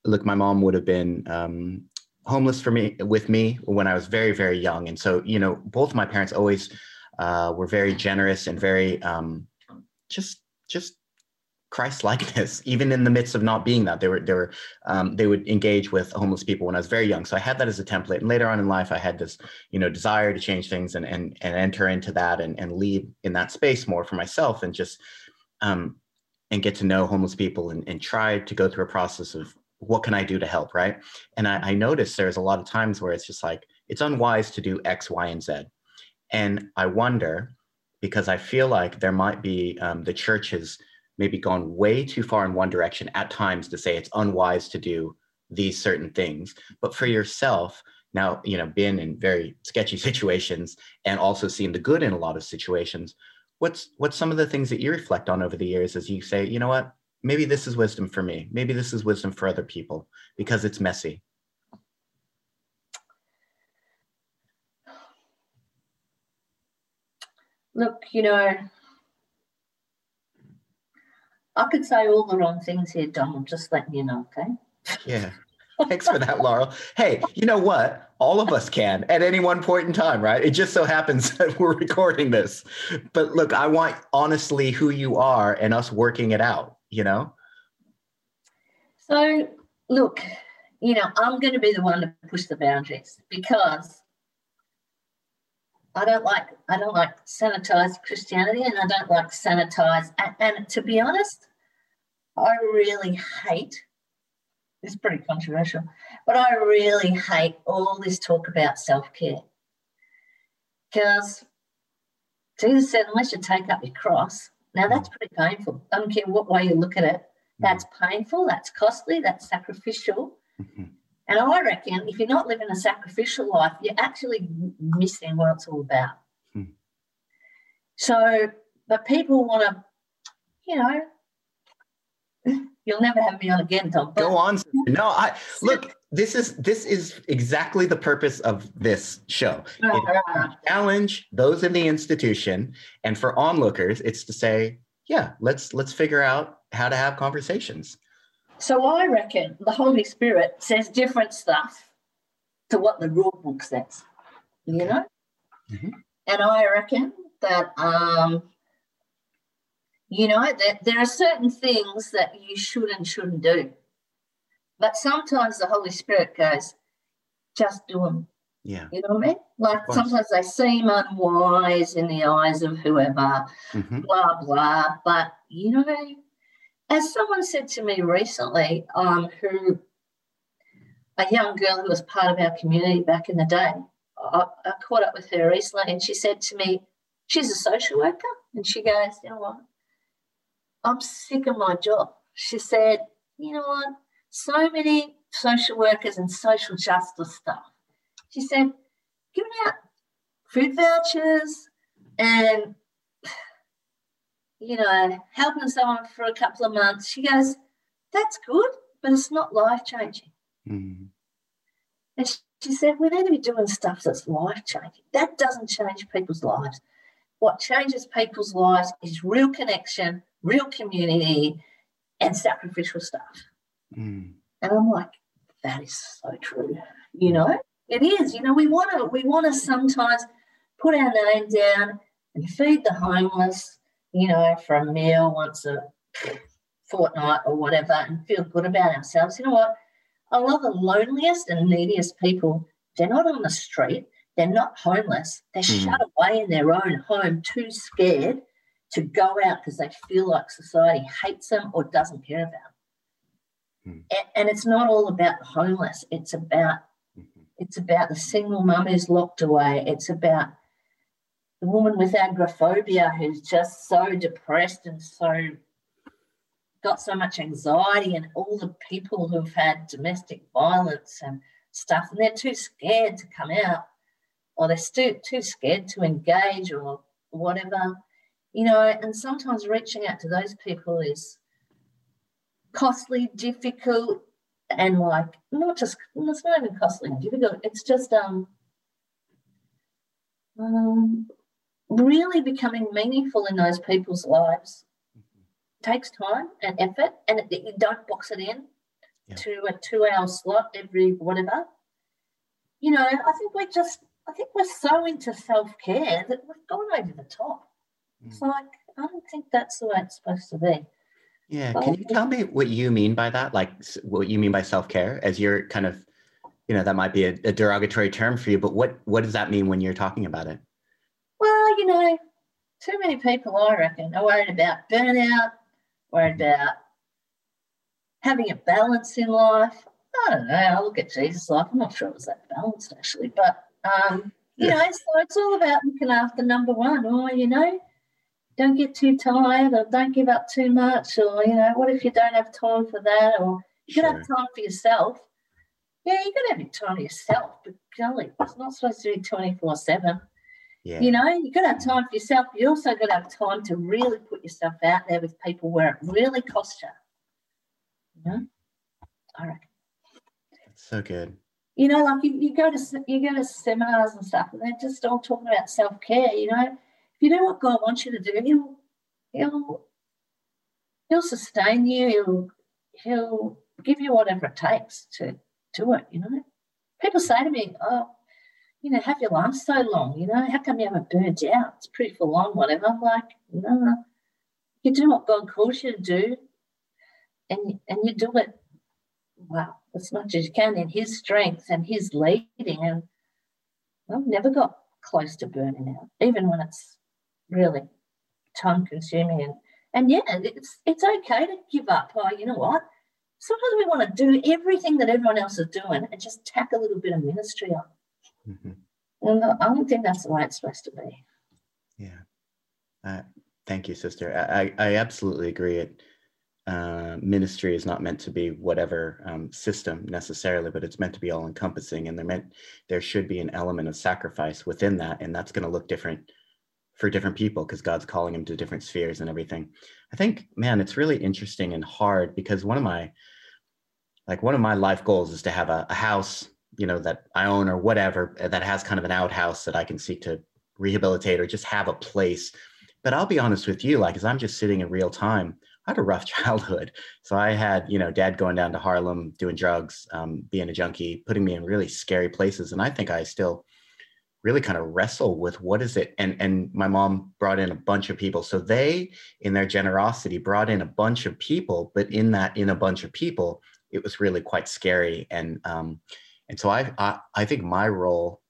[SPEAKER 1] look, my mom would have been um, homeless for me with me when I was very very young, and so you know, both my parents always uh, were very generous and very um, just just Christ likeness, even in the midst of not being that. They were they were um, they would engage with homeless people when I was very young. So I had that as a template. And later on in life, I had this you know desire to change things and and and enter into that and and lead in that space more for myself and just um, and get to know homeless people and, and try to go through a process of what can I do to help, right? And I, I noticed there's a lot of times where it's just like it's unwise to do X, Y, and Z. And I wonder because I feel like there might be um, the church has maybe gone way too far in one direction at times to say it's unwise to do these certain things. But for yourself, now you know, been in very sketchy situations and also seen the good in a lot of situations what's what's some of the things that you reflect on over the years as you say you know what? Maybe this is wisdom for me. Maybe this is wisdom for other people because it's messy.
[SPEAKER 2] Look you know i could say all the wrong things here donald. Just let me know okay?
[SPEAKER 1] Yeah Thanks for that, Laurel. Hey, you know what? All of us can at any one point in time, right? It just so happens that we're recording this. But look, I want honestly who you are and us working it out, you know?
[SPEAKER 2] So, look, you know, I'm going to be the one to push the boundaries because I don't like I don't like sanitized Christianity and I don't like sanitized and, and to be honest, I really hate, it's pretty controversial, but I really hate all this talk about self care. Because Jesus said, unless you take up your cross, now that's pretty painful. I don't care what way you look at it. That's painful, that's costly, that's sacrificial. Mm-hmm. And I reckon if you're not living a sacrificial life, you're actually missing what it's all about. Hmm. So, but people want to, you know, you'll never have me on again, Tom.
[SPEAKER 1] Go on. No, I look. This is this is exactly the purpose of this show. challenge those in the institution, and for onlookers, it's to say, yeah, let's let's figure out how to have conversations.
[SPEAKER 2] So I reckon the Holy Spirit says different stuff to what the rule book says, you know? Mm-hmm. And I reckon that, um, you know, that there are certain things that you should and shouldn't do. But sometimes the Holy Spirit goes, just do them.
[SPEAKER 1] Yeah.
[SPEAKER 2] You know what I mean? Like sometimes they seem unwise in the eyes of whoever, mm-hmm. blah, blah. But, you know, as someone said to me recently, um, who a young girl who was part of our community back in the day, I, I caught up with her recently, and she said to me, she's a social worker, and she goes, you know what? I'm sick of my job. She said, you know what? So many social workers and social justice stuff. She said, giving out food vouchers and you know, helping someone for a couple of months. She goes, that's good, but it's not life changing. Mm-hmm. And she, she said, we need to be doing stuff that's life changing. That doesn't change people's lives. What changes people's lives is real connection, real community, and sacrificial stuff. Mm. And I'm like, that is so true. You know, it is. You know, we want to we want to sometimes put our name down and feed the homeless you know, for a meal once a fortnight or whatever and feel good about ourselves. You know what? A lot of the loneliest and neediest people, they're not on the street, they're not homeless, they're mm. shut away in their own home, too scared to go out because they feel like society hates them or doesn't care about them. Mm. And, and, it's not all about the homeless, it's about mm-hmm. it's about the single mum who's locked away. It's about the woman with agoraphobia who's just so depressed and so got so much anxiety and all the people who've had domestic violence and stuff and they're too scared to come out or they're too, too scared to engage or whatever you know and sometimes reaching out to those people is costly difficult and like not just it's not even costly and difficult it's just um um really becoming meaningful in those people's lives mm-hmm. takes time and effort, and it, you don't box it in yeah. to a two-hour slot every whatever. You know, I think we're just, I think we're so into self-care that we've gone over the top. Mm. It's like I don't think that's the way it's supposed to be.
[SPEAKER 1] Yeah, but can you tell me what you mean by that? Like, what you mean by self-care, as you're kind of, you know, that might be a, a derogatory term for you, but what what does that mean when you're talking about it?
[SPEAKER 2] Well, you know, too many people, I reckon, are worried about burnout, worried about having a balance in life. I don't know. I look at Jesus' life. I'm not sure it was that balanced actually, but um, you know, so it's all about looking after number one. Or you know, don't get too tired, or don't give up too much, or you know, what if you don't have time for that, or you sure. have time for yourself. Yeah, you to have time for yourself, but golly, it's not supposed to be twenty four seven. Yeah. You know, you've got to have time for yourself. You also got to have time to really put yourself out there with people where it really costs you. You know, I reckon.
[SPEAKER 1] That's so good.
[SPEAKER 2] You know, like you, you go to you go to seminars and stuff, and they're just all talking about self care. You know, you do what God wants you to do, He'll He'll He'll sustain you. He'll He'll give you whatever it takes to do it. You know, people say to me, "Oh, you know, have you last so long? You know, how come you haven't burnt out? It's pretty full on, whatever. I'm like, no, you do what God calls you to do, and and you do it well as much as you can in His strength and His leading. And I've never got close to burning out, even when it's really time consuming and And yeah, it's it's okay to give up. Oh, you know what? Sometimes we want to do everything that everyone else is doing and just tack a little bit of ministry on. Mm-hmm. And I don't think that's the way it's supposed to be.
[SPEAKER 1] Yeah. Uh, thank you, sister. I, I absolutely agree. It uh, ministry is not meant to be whatever um, system necessarily, but it's meant to be all encompassing. And there meant there should be an element of sacrifice within that, and that's going to look different for different people because God's calling him to different spheres and everything. I think, man, it's really interesting and hard because one of my like one of my life goals is to have a, a house, you know, that I own or whatever that has kind of an outhouse that I can seek to rehabilitate or just have a place. But I'll be honest with you, like as I'm just sitting in real time, I had a rough childhood. So I had, you know, dad going down to Harlem, doing drugs, um, being a junkie, putting me in really scary places. And I think I still really kind of wrestle with what is it and and my mom brought in a bunch of people. So they in their generosity brought in a bunch of people but in that in a bunch of people it was really quite scary. And um and so I, I i think my role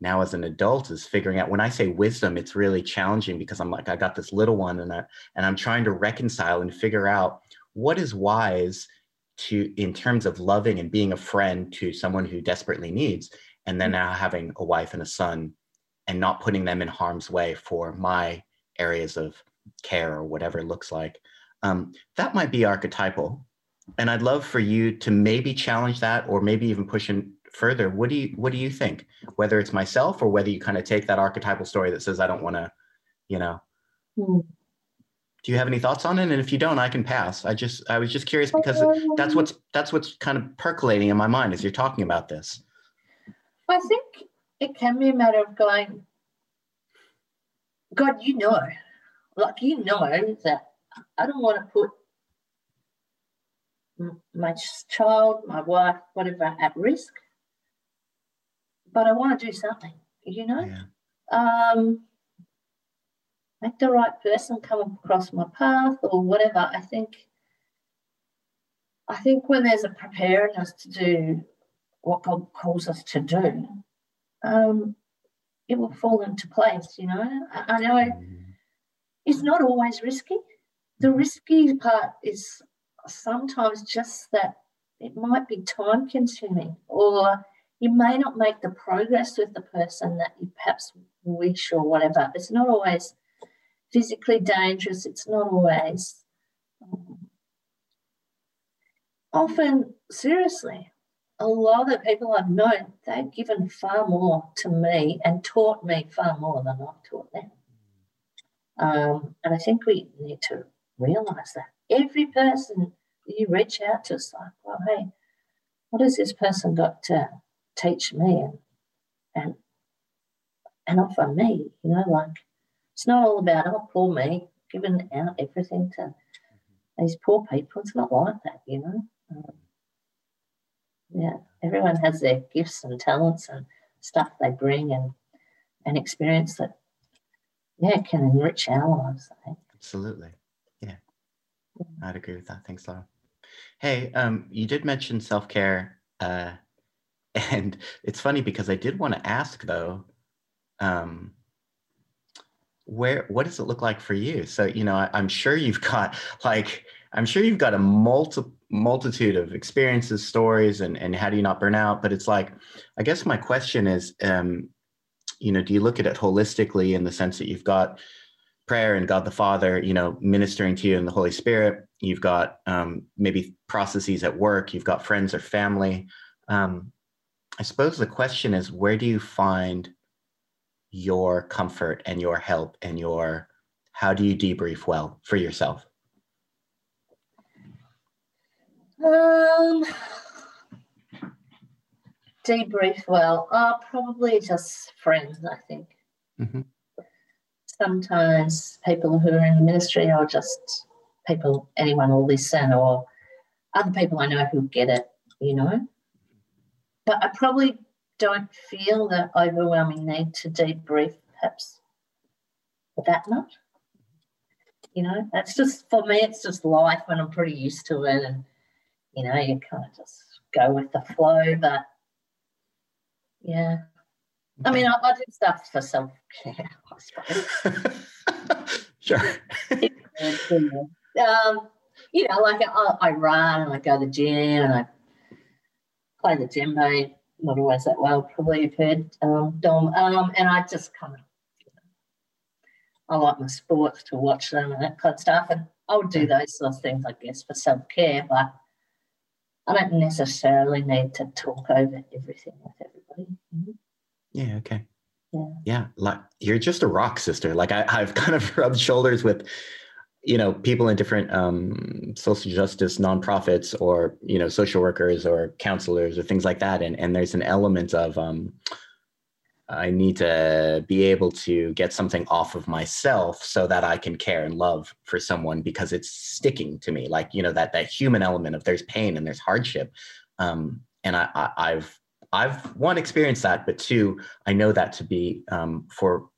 [SPEAKER 1] now as an adult is figuring out when i say wisdom it's really challenging because i'm like i got this little one and I, and i'm trying to reconcile and figure out what is wise to in terms of loving and being a friend to someone who desperately needs and then now having a wife and a son and not putting them in harm's way for my areas of care or whatever it looks like um, that might be archetypal. And i'd love for you to maybe challenge that or maybe even push in further. What do you what do you think? Whether it's myself or whether you kind of take that archetypal story that says i don't want to you know? Mm. do you have any thoughts on it? And if you don't i can pass. I just i was just curious because that's what's that's what's kind of percolating in my mind as you're talking about this
[SPEAKER 2] I think it can be a matter of going, God, you know, like you know that I don't want to put my child, my wife, whatever, at risk, but I want to do something, you know? Yeah. Um, make the right person come across my path or whatever. I think I think when there's a preparedness to do what God calls us to do, um, it will fall into place. You know, I, I know it's not always risky. The risky part is sometimes just that it might be time consuming or you may not make the progress with the person that you perhaps wish or whatever. It's not always physically dangerous. It's not always um, often seriously a lot of people I've known, they've given far more to me and taught me far more than I've taught them. Um, and I think we need to realize that every person you reach out to is like, well, hey, what has this person got to teach me and and and offer me? You know, like it's not all about oh poor me, giving out everything to these poor people. It's not like that, you know. Um, yeah everyone has their gifts and talents and stuff they bring and an experience that yeah can enrich our lives I think.
[SPEAKER 1] absolutely. Yeah. I'd agree with that. Thanks laura. Hey um, you did mention self-care uh, and it's funny because i did want to ask though um, where what does it look like for you? So you know I, i'm sure you've got like i'm sure you've got a multiple multitude of experiences, stories, and and how do you not burn out? But it's like, I guess my question is, um, you know, do you look at it holistically in the sense that you've got prayer and God the Father, you know, ministering to you in the Holy Spirit. You've got um, maybe processes at work. You've got friends or family. Um, I suppose the question is, where do you find your comfort and your help and your how do you debrief well for yourself?
[SPEAKER 2] Um, debrief well. Uh, probably just friends, I think. Mm-hmm. Sometimes people who are in the ministry or just people anyone will listen or other people I know who get it, you know. But I probably don't feel the overwhelming need to debrief perhaps that much. You know, that's just for me, it's just life and I'm pretty used to it and you know, you kind of just go with the flow. But yeah, I mean, I, I do stuff for self care, I suppose.
[SPEAKER 1] Sure.
[SPEAKER 2] um, you know, like I, I, run and I go to the gym and I play the djembe. Not always that well, probably you've heard, um, Dom. Um, and I just kind of, you know, I like my sports to watch them and that kind of stuff. And I would do those sort of things, I guess, for self care, but I don't necessarily need to talk over everything with everybody. Mm-hmm.
[SPEAKER 1] Yeah, okay.
[SPEAKER 2] Yeah.
[SPEAKER 1] Yeah. Like you're just a rock sister. Like I, I've kind of rubbed shoulders with, you know, people in different um, social justice nonprofits or, you know, social workers or counselors or things like that. And, and there's an element of, um, I need to be able to get something off of myself so that I can care and love for someone because it's sticking to me. Like, you know, that, that human element of there's pain and there's hardship. Um, and I, I, I've I've one experienced that, but two, I know that to be um, for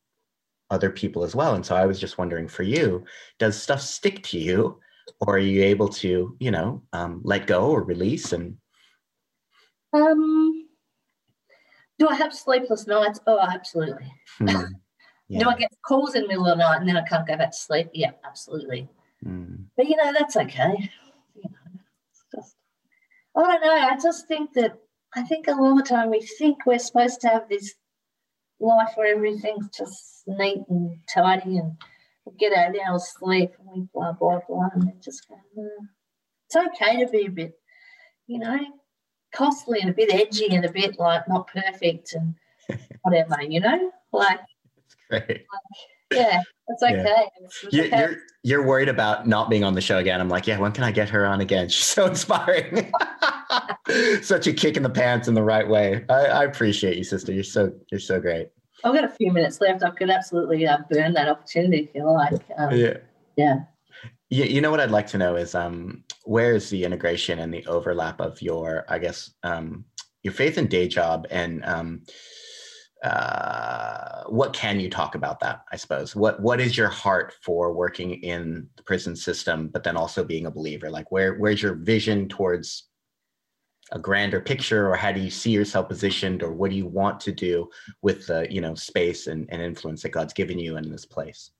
[SPEAKER 1] other people as well. And so I was just wondering for you, does stuff stick to you, or are you able to, you know, um, let go or release? And
[SPEAKER 2] um, do I have sleepless nights? Oh, absolutely. Hmm. Yeah. do I get calls in the middle of the night and then I can't go back to sleep? Yeah, absolutely. Hmm. But you know, that's okay. You know, just I don't know. I just think that I think a lot of the time we think we're supposed to have this life where everything's just neat and tidy and we get out our sleep and we blah blah blah and then just go, mm. it's okay to be a bit, you know, costly and a bit edgy and a bit like not perfect and whatever, you know? Like
[SPEAKER 1] it's great. Like,
[SPEAKER 2] yeah, it's okay. Yeah. It's,
[SPEAKER 1] it's you, okay. You're you're worried about not being on the show again. I'm like, yeah, when can I get her on again? She's so inspiring. Such a kick in the pants in the right way. I, I, appreciate you, sister. You're so you're so great.
[SPEAKER 2] I've got a few minutes left. I could absolutely uh, burn that opportunity if you like. Um,
[SPEAKER 1] yeah.
[SPEAKER 2] Yeah.
[SPEAKER 1] You, you know what I'd like to know is um, where is the integration and the overlap of your, I guess, um, your faith and day job and um, uh, what can you talk about that i suppose? What what is your heart for working in the prison system but then also being a believer? Like where where's your vision towards a grander picture or how do you see yourself positioned or what do you want to do with the you know space and, and influence that god's given you in this place?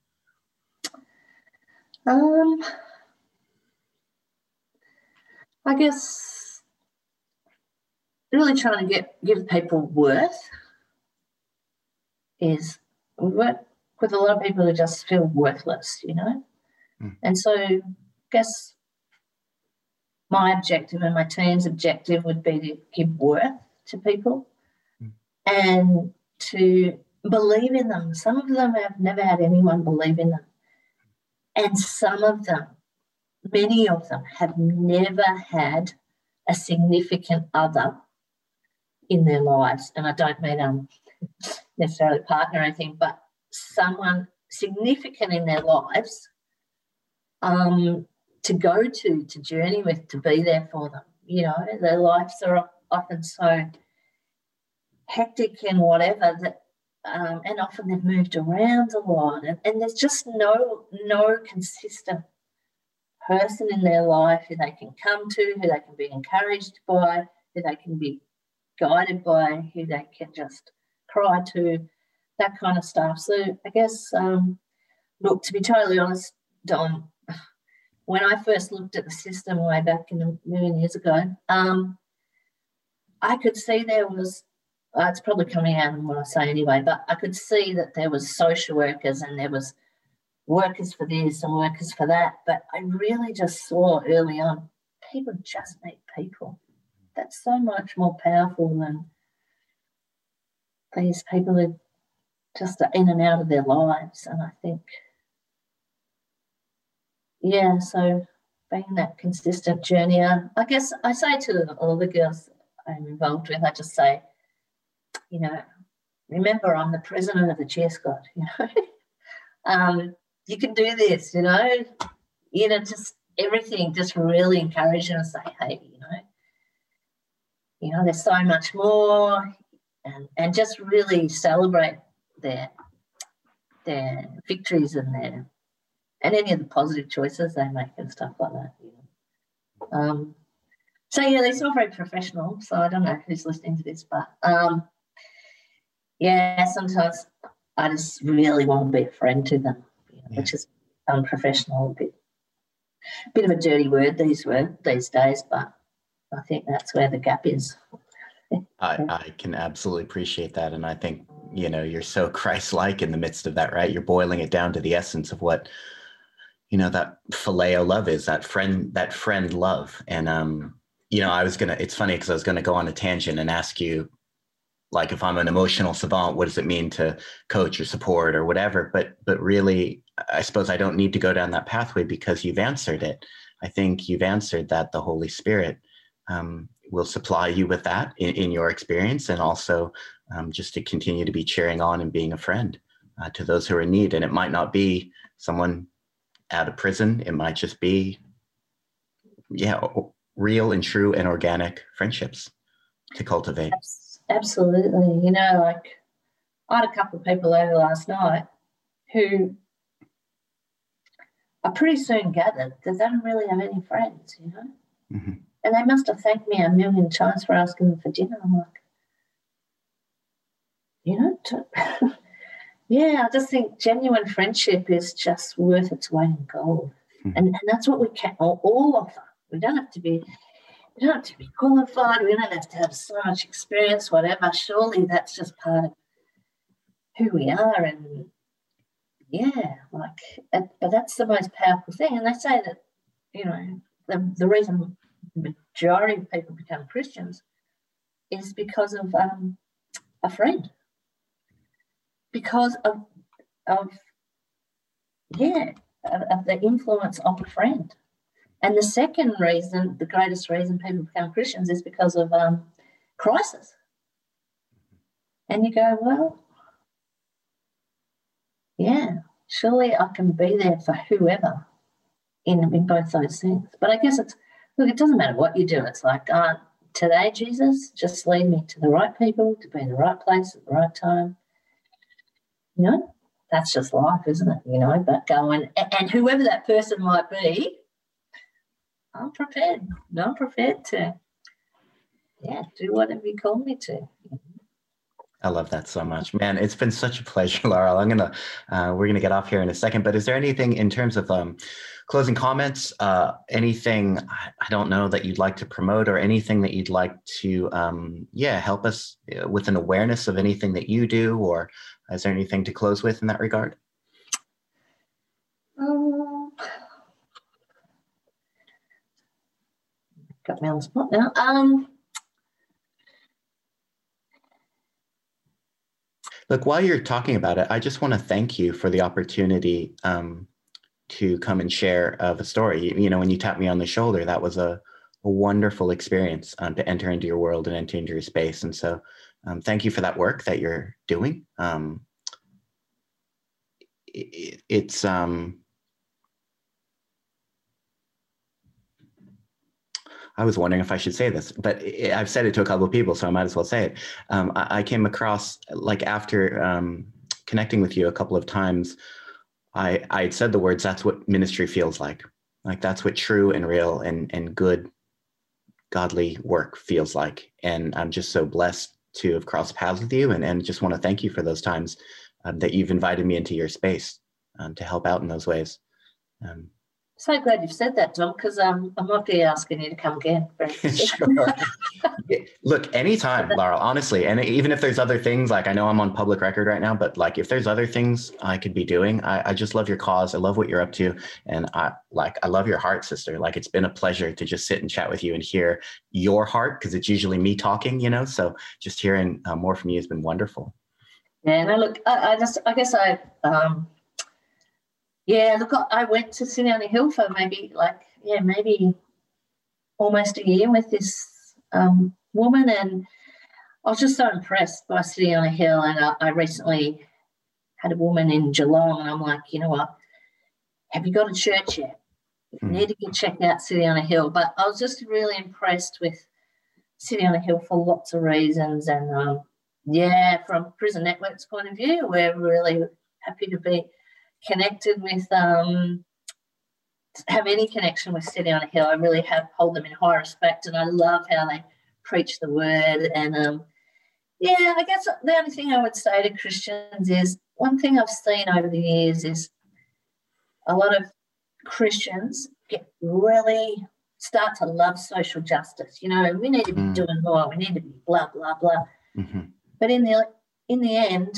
[SPEAKER 2] Um i guess really trying to get give people worth is we work with a lot of people who just feel worthless, you know? Mm. And so I guess my objective and my team's objective would be to give worth to people mm. and to believe in them. Some of them have never had anyone believe in them. And some of them, many of them, have never had a significant other in their lives. And I don't mean um, necessarily partner or anything, but someone significant in their lives um, to go to, to journey with, to be there for them. You know, their lives are often so hectic and whatever that, um, and often they've moved around a lot, and, and there's just no no consistent person in their life who they can come to, who they can be encouraged by, who they can be guided by, who they can just cry to, that kind of stuff. So I guess, um, look, to be totally honest, Don, when I first looked at the system way back in a million years ago, um, I could see there was, uh, it's probably coming out in what I say anyway, but I could see that there was social workers and there was workers for this and workers for that. But I really just saw early on, people just need people. That's so much more powerful than these people who just are in and out of their lives. And I think, yeah, so being that consistent journey, I guess I say to all the girls I'm involved with, I just say, you know, remember I'm the president of the cheer squad, you know. um, you can do this, you know. You know, just everything, just really encourage them and say, hey, you know, you know, there's so much more and, and just really celebrate their their victories and their and any of the positive choices they make and stuff like that. You know. um, so yeah, they're not very professional. So I don't know who's listening to this, but um, yeah, sometimes I just really want to be a friend to them, yeah. which is unprofessional, a bit, bit of a dirty word these were these days, but I think that's where the gap is.
[SPEAKER 1] I, I can absolutely appreciate that. And I think, you know, you're so Christ like in the midst of that, right? You're boiling it down to the essence of what, you know, that phileo love is, that friend, that friend love. And, um, you know, I was to, it's funny because I was to go on a tangent and ask you, like, if I'm an emotional savant, what does it mean to coach or support or whatever? But, but really, I suppose I don't need to go down that pathway because you've answered it. I think you've answered that the Holy Spirit um, will supply you with that in, in your experience and also um, just to continue to be cheering on and being a friend uh, to those who are in need. And it might not be someone out of prison, it might just be, yeah, real and true and organic friendships to cultivate.
[SPEAKER 2] Absolutely. You know, like I had a couple of people over last night who are pretty soon gathered that they don't really have any friends, you know? Mm-hmm. And they must have thanked me a million times for asking them for dinner. I'm like, you know, to, yeah, I just think genuine friendship is just worth its weight in gold. Mm-hmm. And, and that's what we can all, all offer. We don't have to be we don't have to be qualified, we don't have to have so much experience, whatever. Surely that's just part of who we are and yeah, like but that's the most powerful thing. And they say that, you know, the, the reason the majority of people become Christians is because of um, a friend, because of of yeah, of, of, the influence of a friend. And the second reason, the greatest reason people become Christians is because of um, crisis. And you go, well, yeah, surely I can be there for whoever in, in both those things. But I guess it's look, it doesn't matter what you do. It's like, uh, today, Jesus, just lead me to the right people, to be in the right place at the right time. You know, that's just life, isn't it? You know, but going, and, and whoever that person might be, I'm prepared. I'm prepared to, yeah, do whatever you call me to.
[SPEAKER 1] I love that so much, man. It's been such a pleasure, Laurel. I'm gonna, uh, we're gonna get off here in a second. But is there anything in terms of um, closing comments? Uh, anything I don't know that you'd like to promote, or anything that you'd like to, um, yeah, help us uh, with an awareness of anything that you do, or is there anything to close with in that regard?
[SPEAKER 2] Got me on the spot now. Um,
[SPEAKER 1] Look, while you're talking about it, I just want to thank you for the opportunity um, to come and share of a story. You, you, know, when you tapped me on the shoulder, that was a, a wonderful experience um, to enter into your world and enter into your space. And so, um, thank you for that work that you're doing. Um, it, it's um, I was wondering if I should say this, but I've said it to a couple of people, so I might as well say it. Um, I, I, came across, like after um, connecting with you a couple of times, I I had said the words, "That's what ministry feels like." Like that's what true and real and and good, godly work feels like. And I'm just so blessed to have crossed paths with you, and and just want to thank you for those times um, that you've invited me into your space um, to help out in those ways. Um,
[SPEAKER 2] so glad you've said that, Tom, because um, I might be asking you to come again. sure.
[SPEAKER 1] Look, anytime, Laurel, honestly. And even if there's other things, like I know I'm on public record right now, but like if there's other things I could be doing, I, I just love your cause. I love what you're up to. And I like, I love your heart, sister. Like it's been a pleasure to just sit and chat with you and hear your heart because it's usually me talking, you know? So just hearing uh, more from you has been wonderful.
[SPEAKER 2] Yeah, and I look, I, I just, I guess I, um, yeah, look, I went to City on a Hill for maybe like, yeah, maybe almost a year with this um, woman. And I was just so impressed by City on a Hill. And I, I recently had a woman in Geelong, and I'm like, you know what? Have you got a church yet? You hmm. need to get checked out City on a Hill. But I was just really impressed with City on a Hill for lots of reasons. And um, yeah, from Prison Network's point of view, we're really happy to be connected with um, have any connection with City on a Hill. I really have hold them in high respect, and I love how they preach the word. And um, yeah, I guess the only thing I would say to Christians is one thing I've seen over the years is a lot of Christians get really start to love social justice. You know, we need to be mm. doing more. We need to be blah blah blah. Mm-hmm. But in the in the end,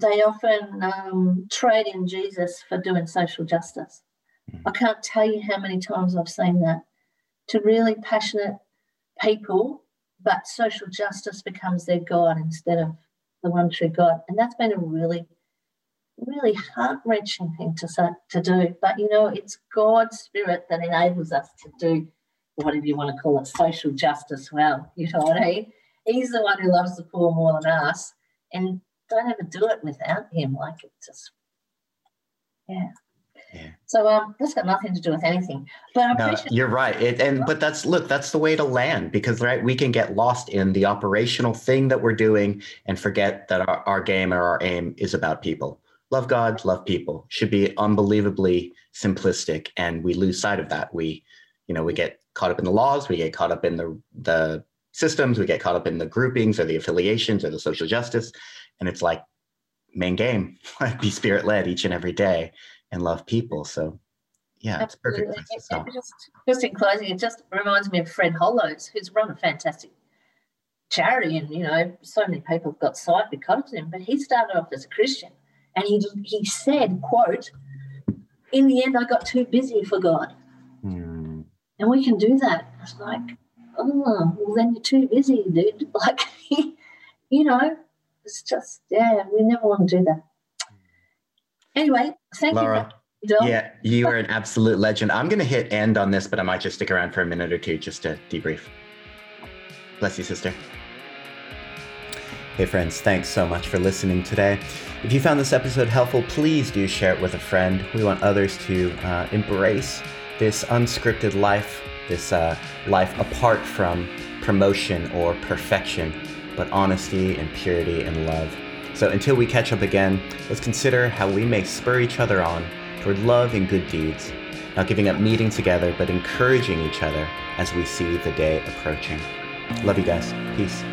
[SPEAKER 2] they often um, trade in Jesus for doing social justice. Mm-hmm. I can't tell you how many times I've seen that. To really passionate people, but social justice becomes their God instead of the one true God. And that's been a really, really heart wrenching thing to, to do. But you know, it's God's spirit that enables us to do whatever you want to call it, social justice well. You know what I mean? He's the one who loves the poor more than us. And don't ever do it without him. Like it's just, yeah. Yeah. So um, that's got nothing to do with anything. But
[SPEAKER 1] no, you're right. It, and but that's look, that's the way to land because right, we can get lost in the operational thing that we're doing and forget that our, our game or our aim is about people. Love God, love people should be unbelievably simplistic, and we lose sight of that. We, you know, we get caught up in the laws, we get caught up in the the systems, we get caught up in the groupings or the affiliations or the social justice, and it's like main game, be spirit led each and every day and love people. So yeah, Absolutely. it's perfect place to stop.
[SPEAKER 2] Just, just in closing, it just reminds me of Fred Hollows, who's run a fantastic charity, and you know, so many people have got sight because of him. But he started off as a Christian, and he he said, "quote In the end, I got too busy for God." Hmm. And we can do that. It's like, oh, well, then you're too busy, dude. Like, you know, it's just yeah, we never want to do that. Anyway, thank Laurel,
[SPEAKER 1] you. Yeah, you are an absolute legend. I'm going to hit end on this, but I might just stick around for a minute or two just to debrief. Bless you, sister. Hey, friends, thanks so much for listening today. If you found this episode helpful, please do share it with a friend. We want others to uh, embrace this unscripted life, this uh, life apart from promotion or perfection, but honesty and purity and love. So until we catch up again, let's consider how we may spur each other on toward love and good deeds, not giving up meeting together, but encouraging each other as we see the day approaching. Love you guys. Peace.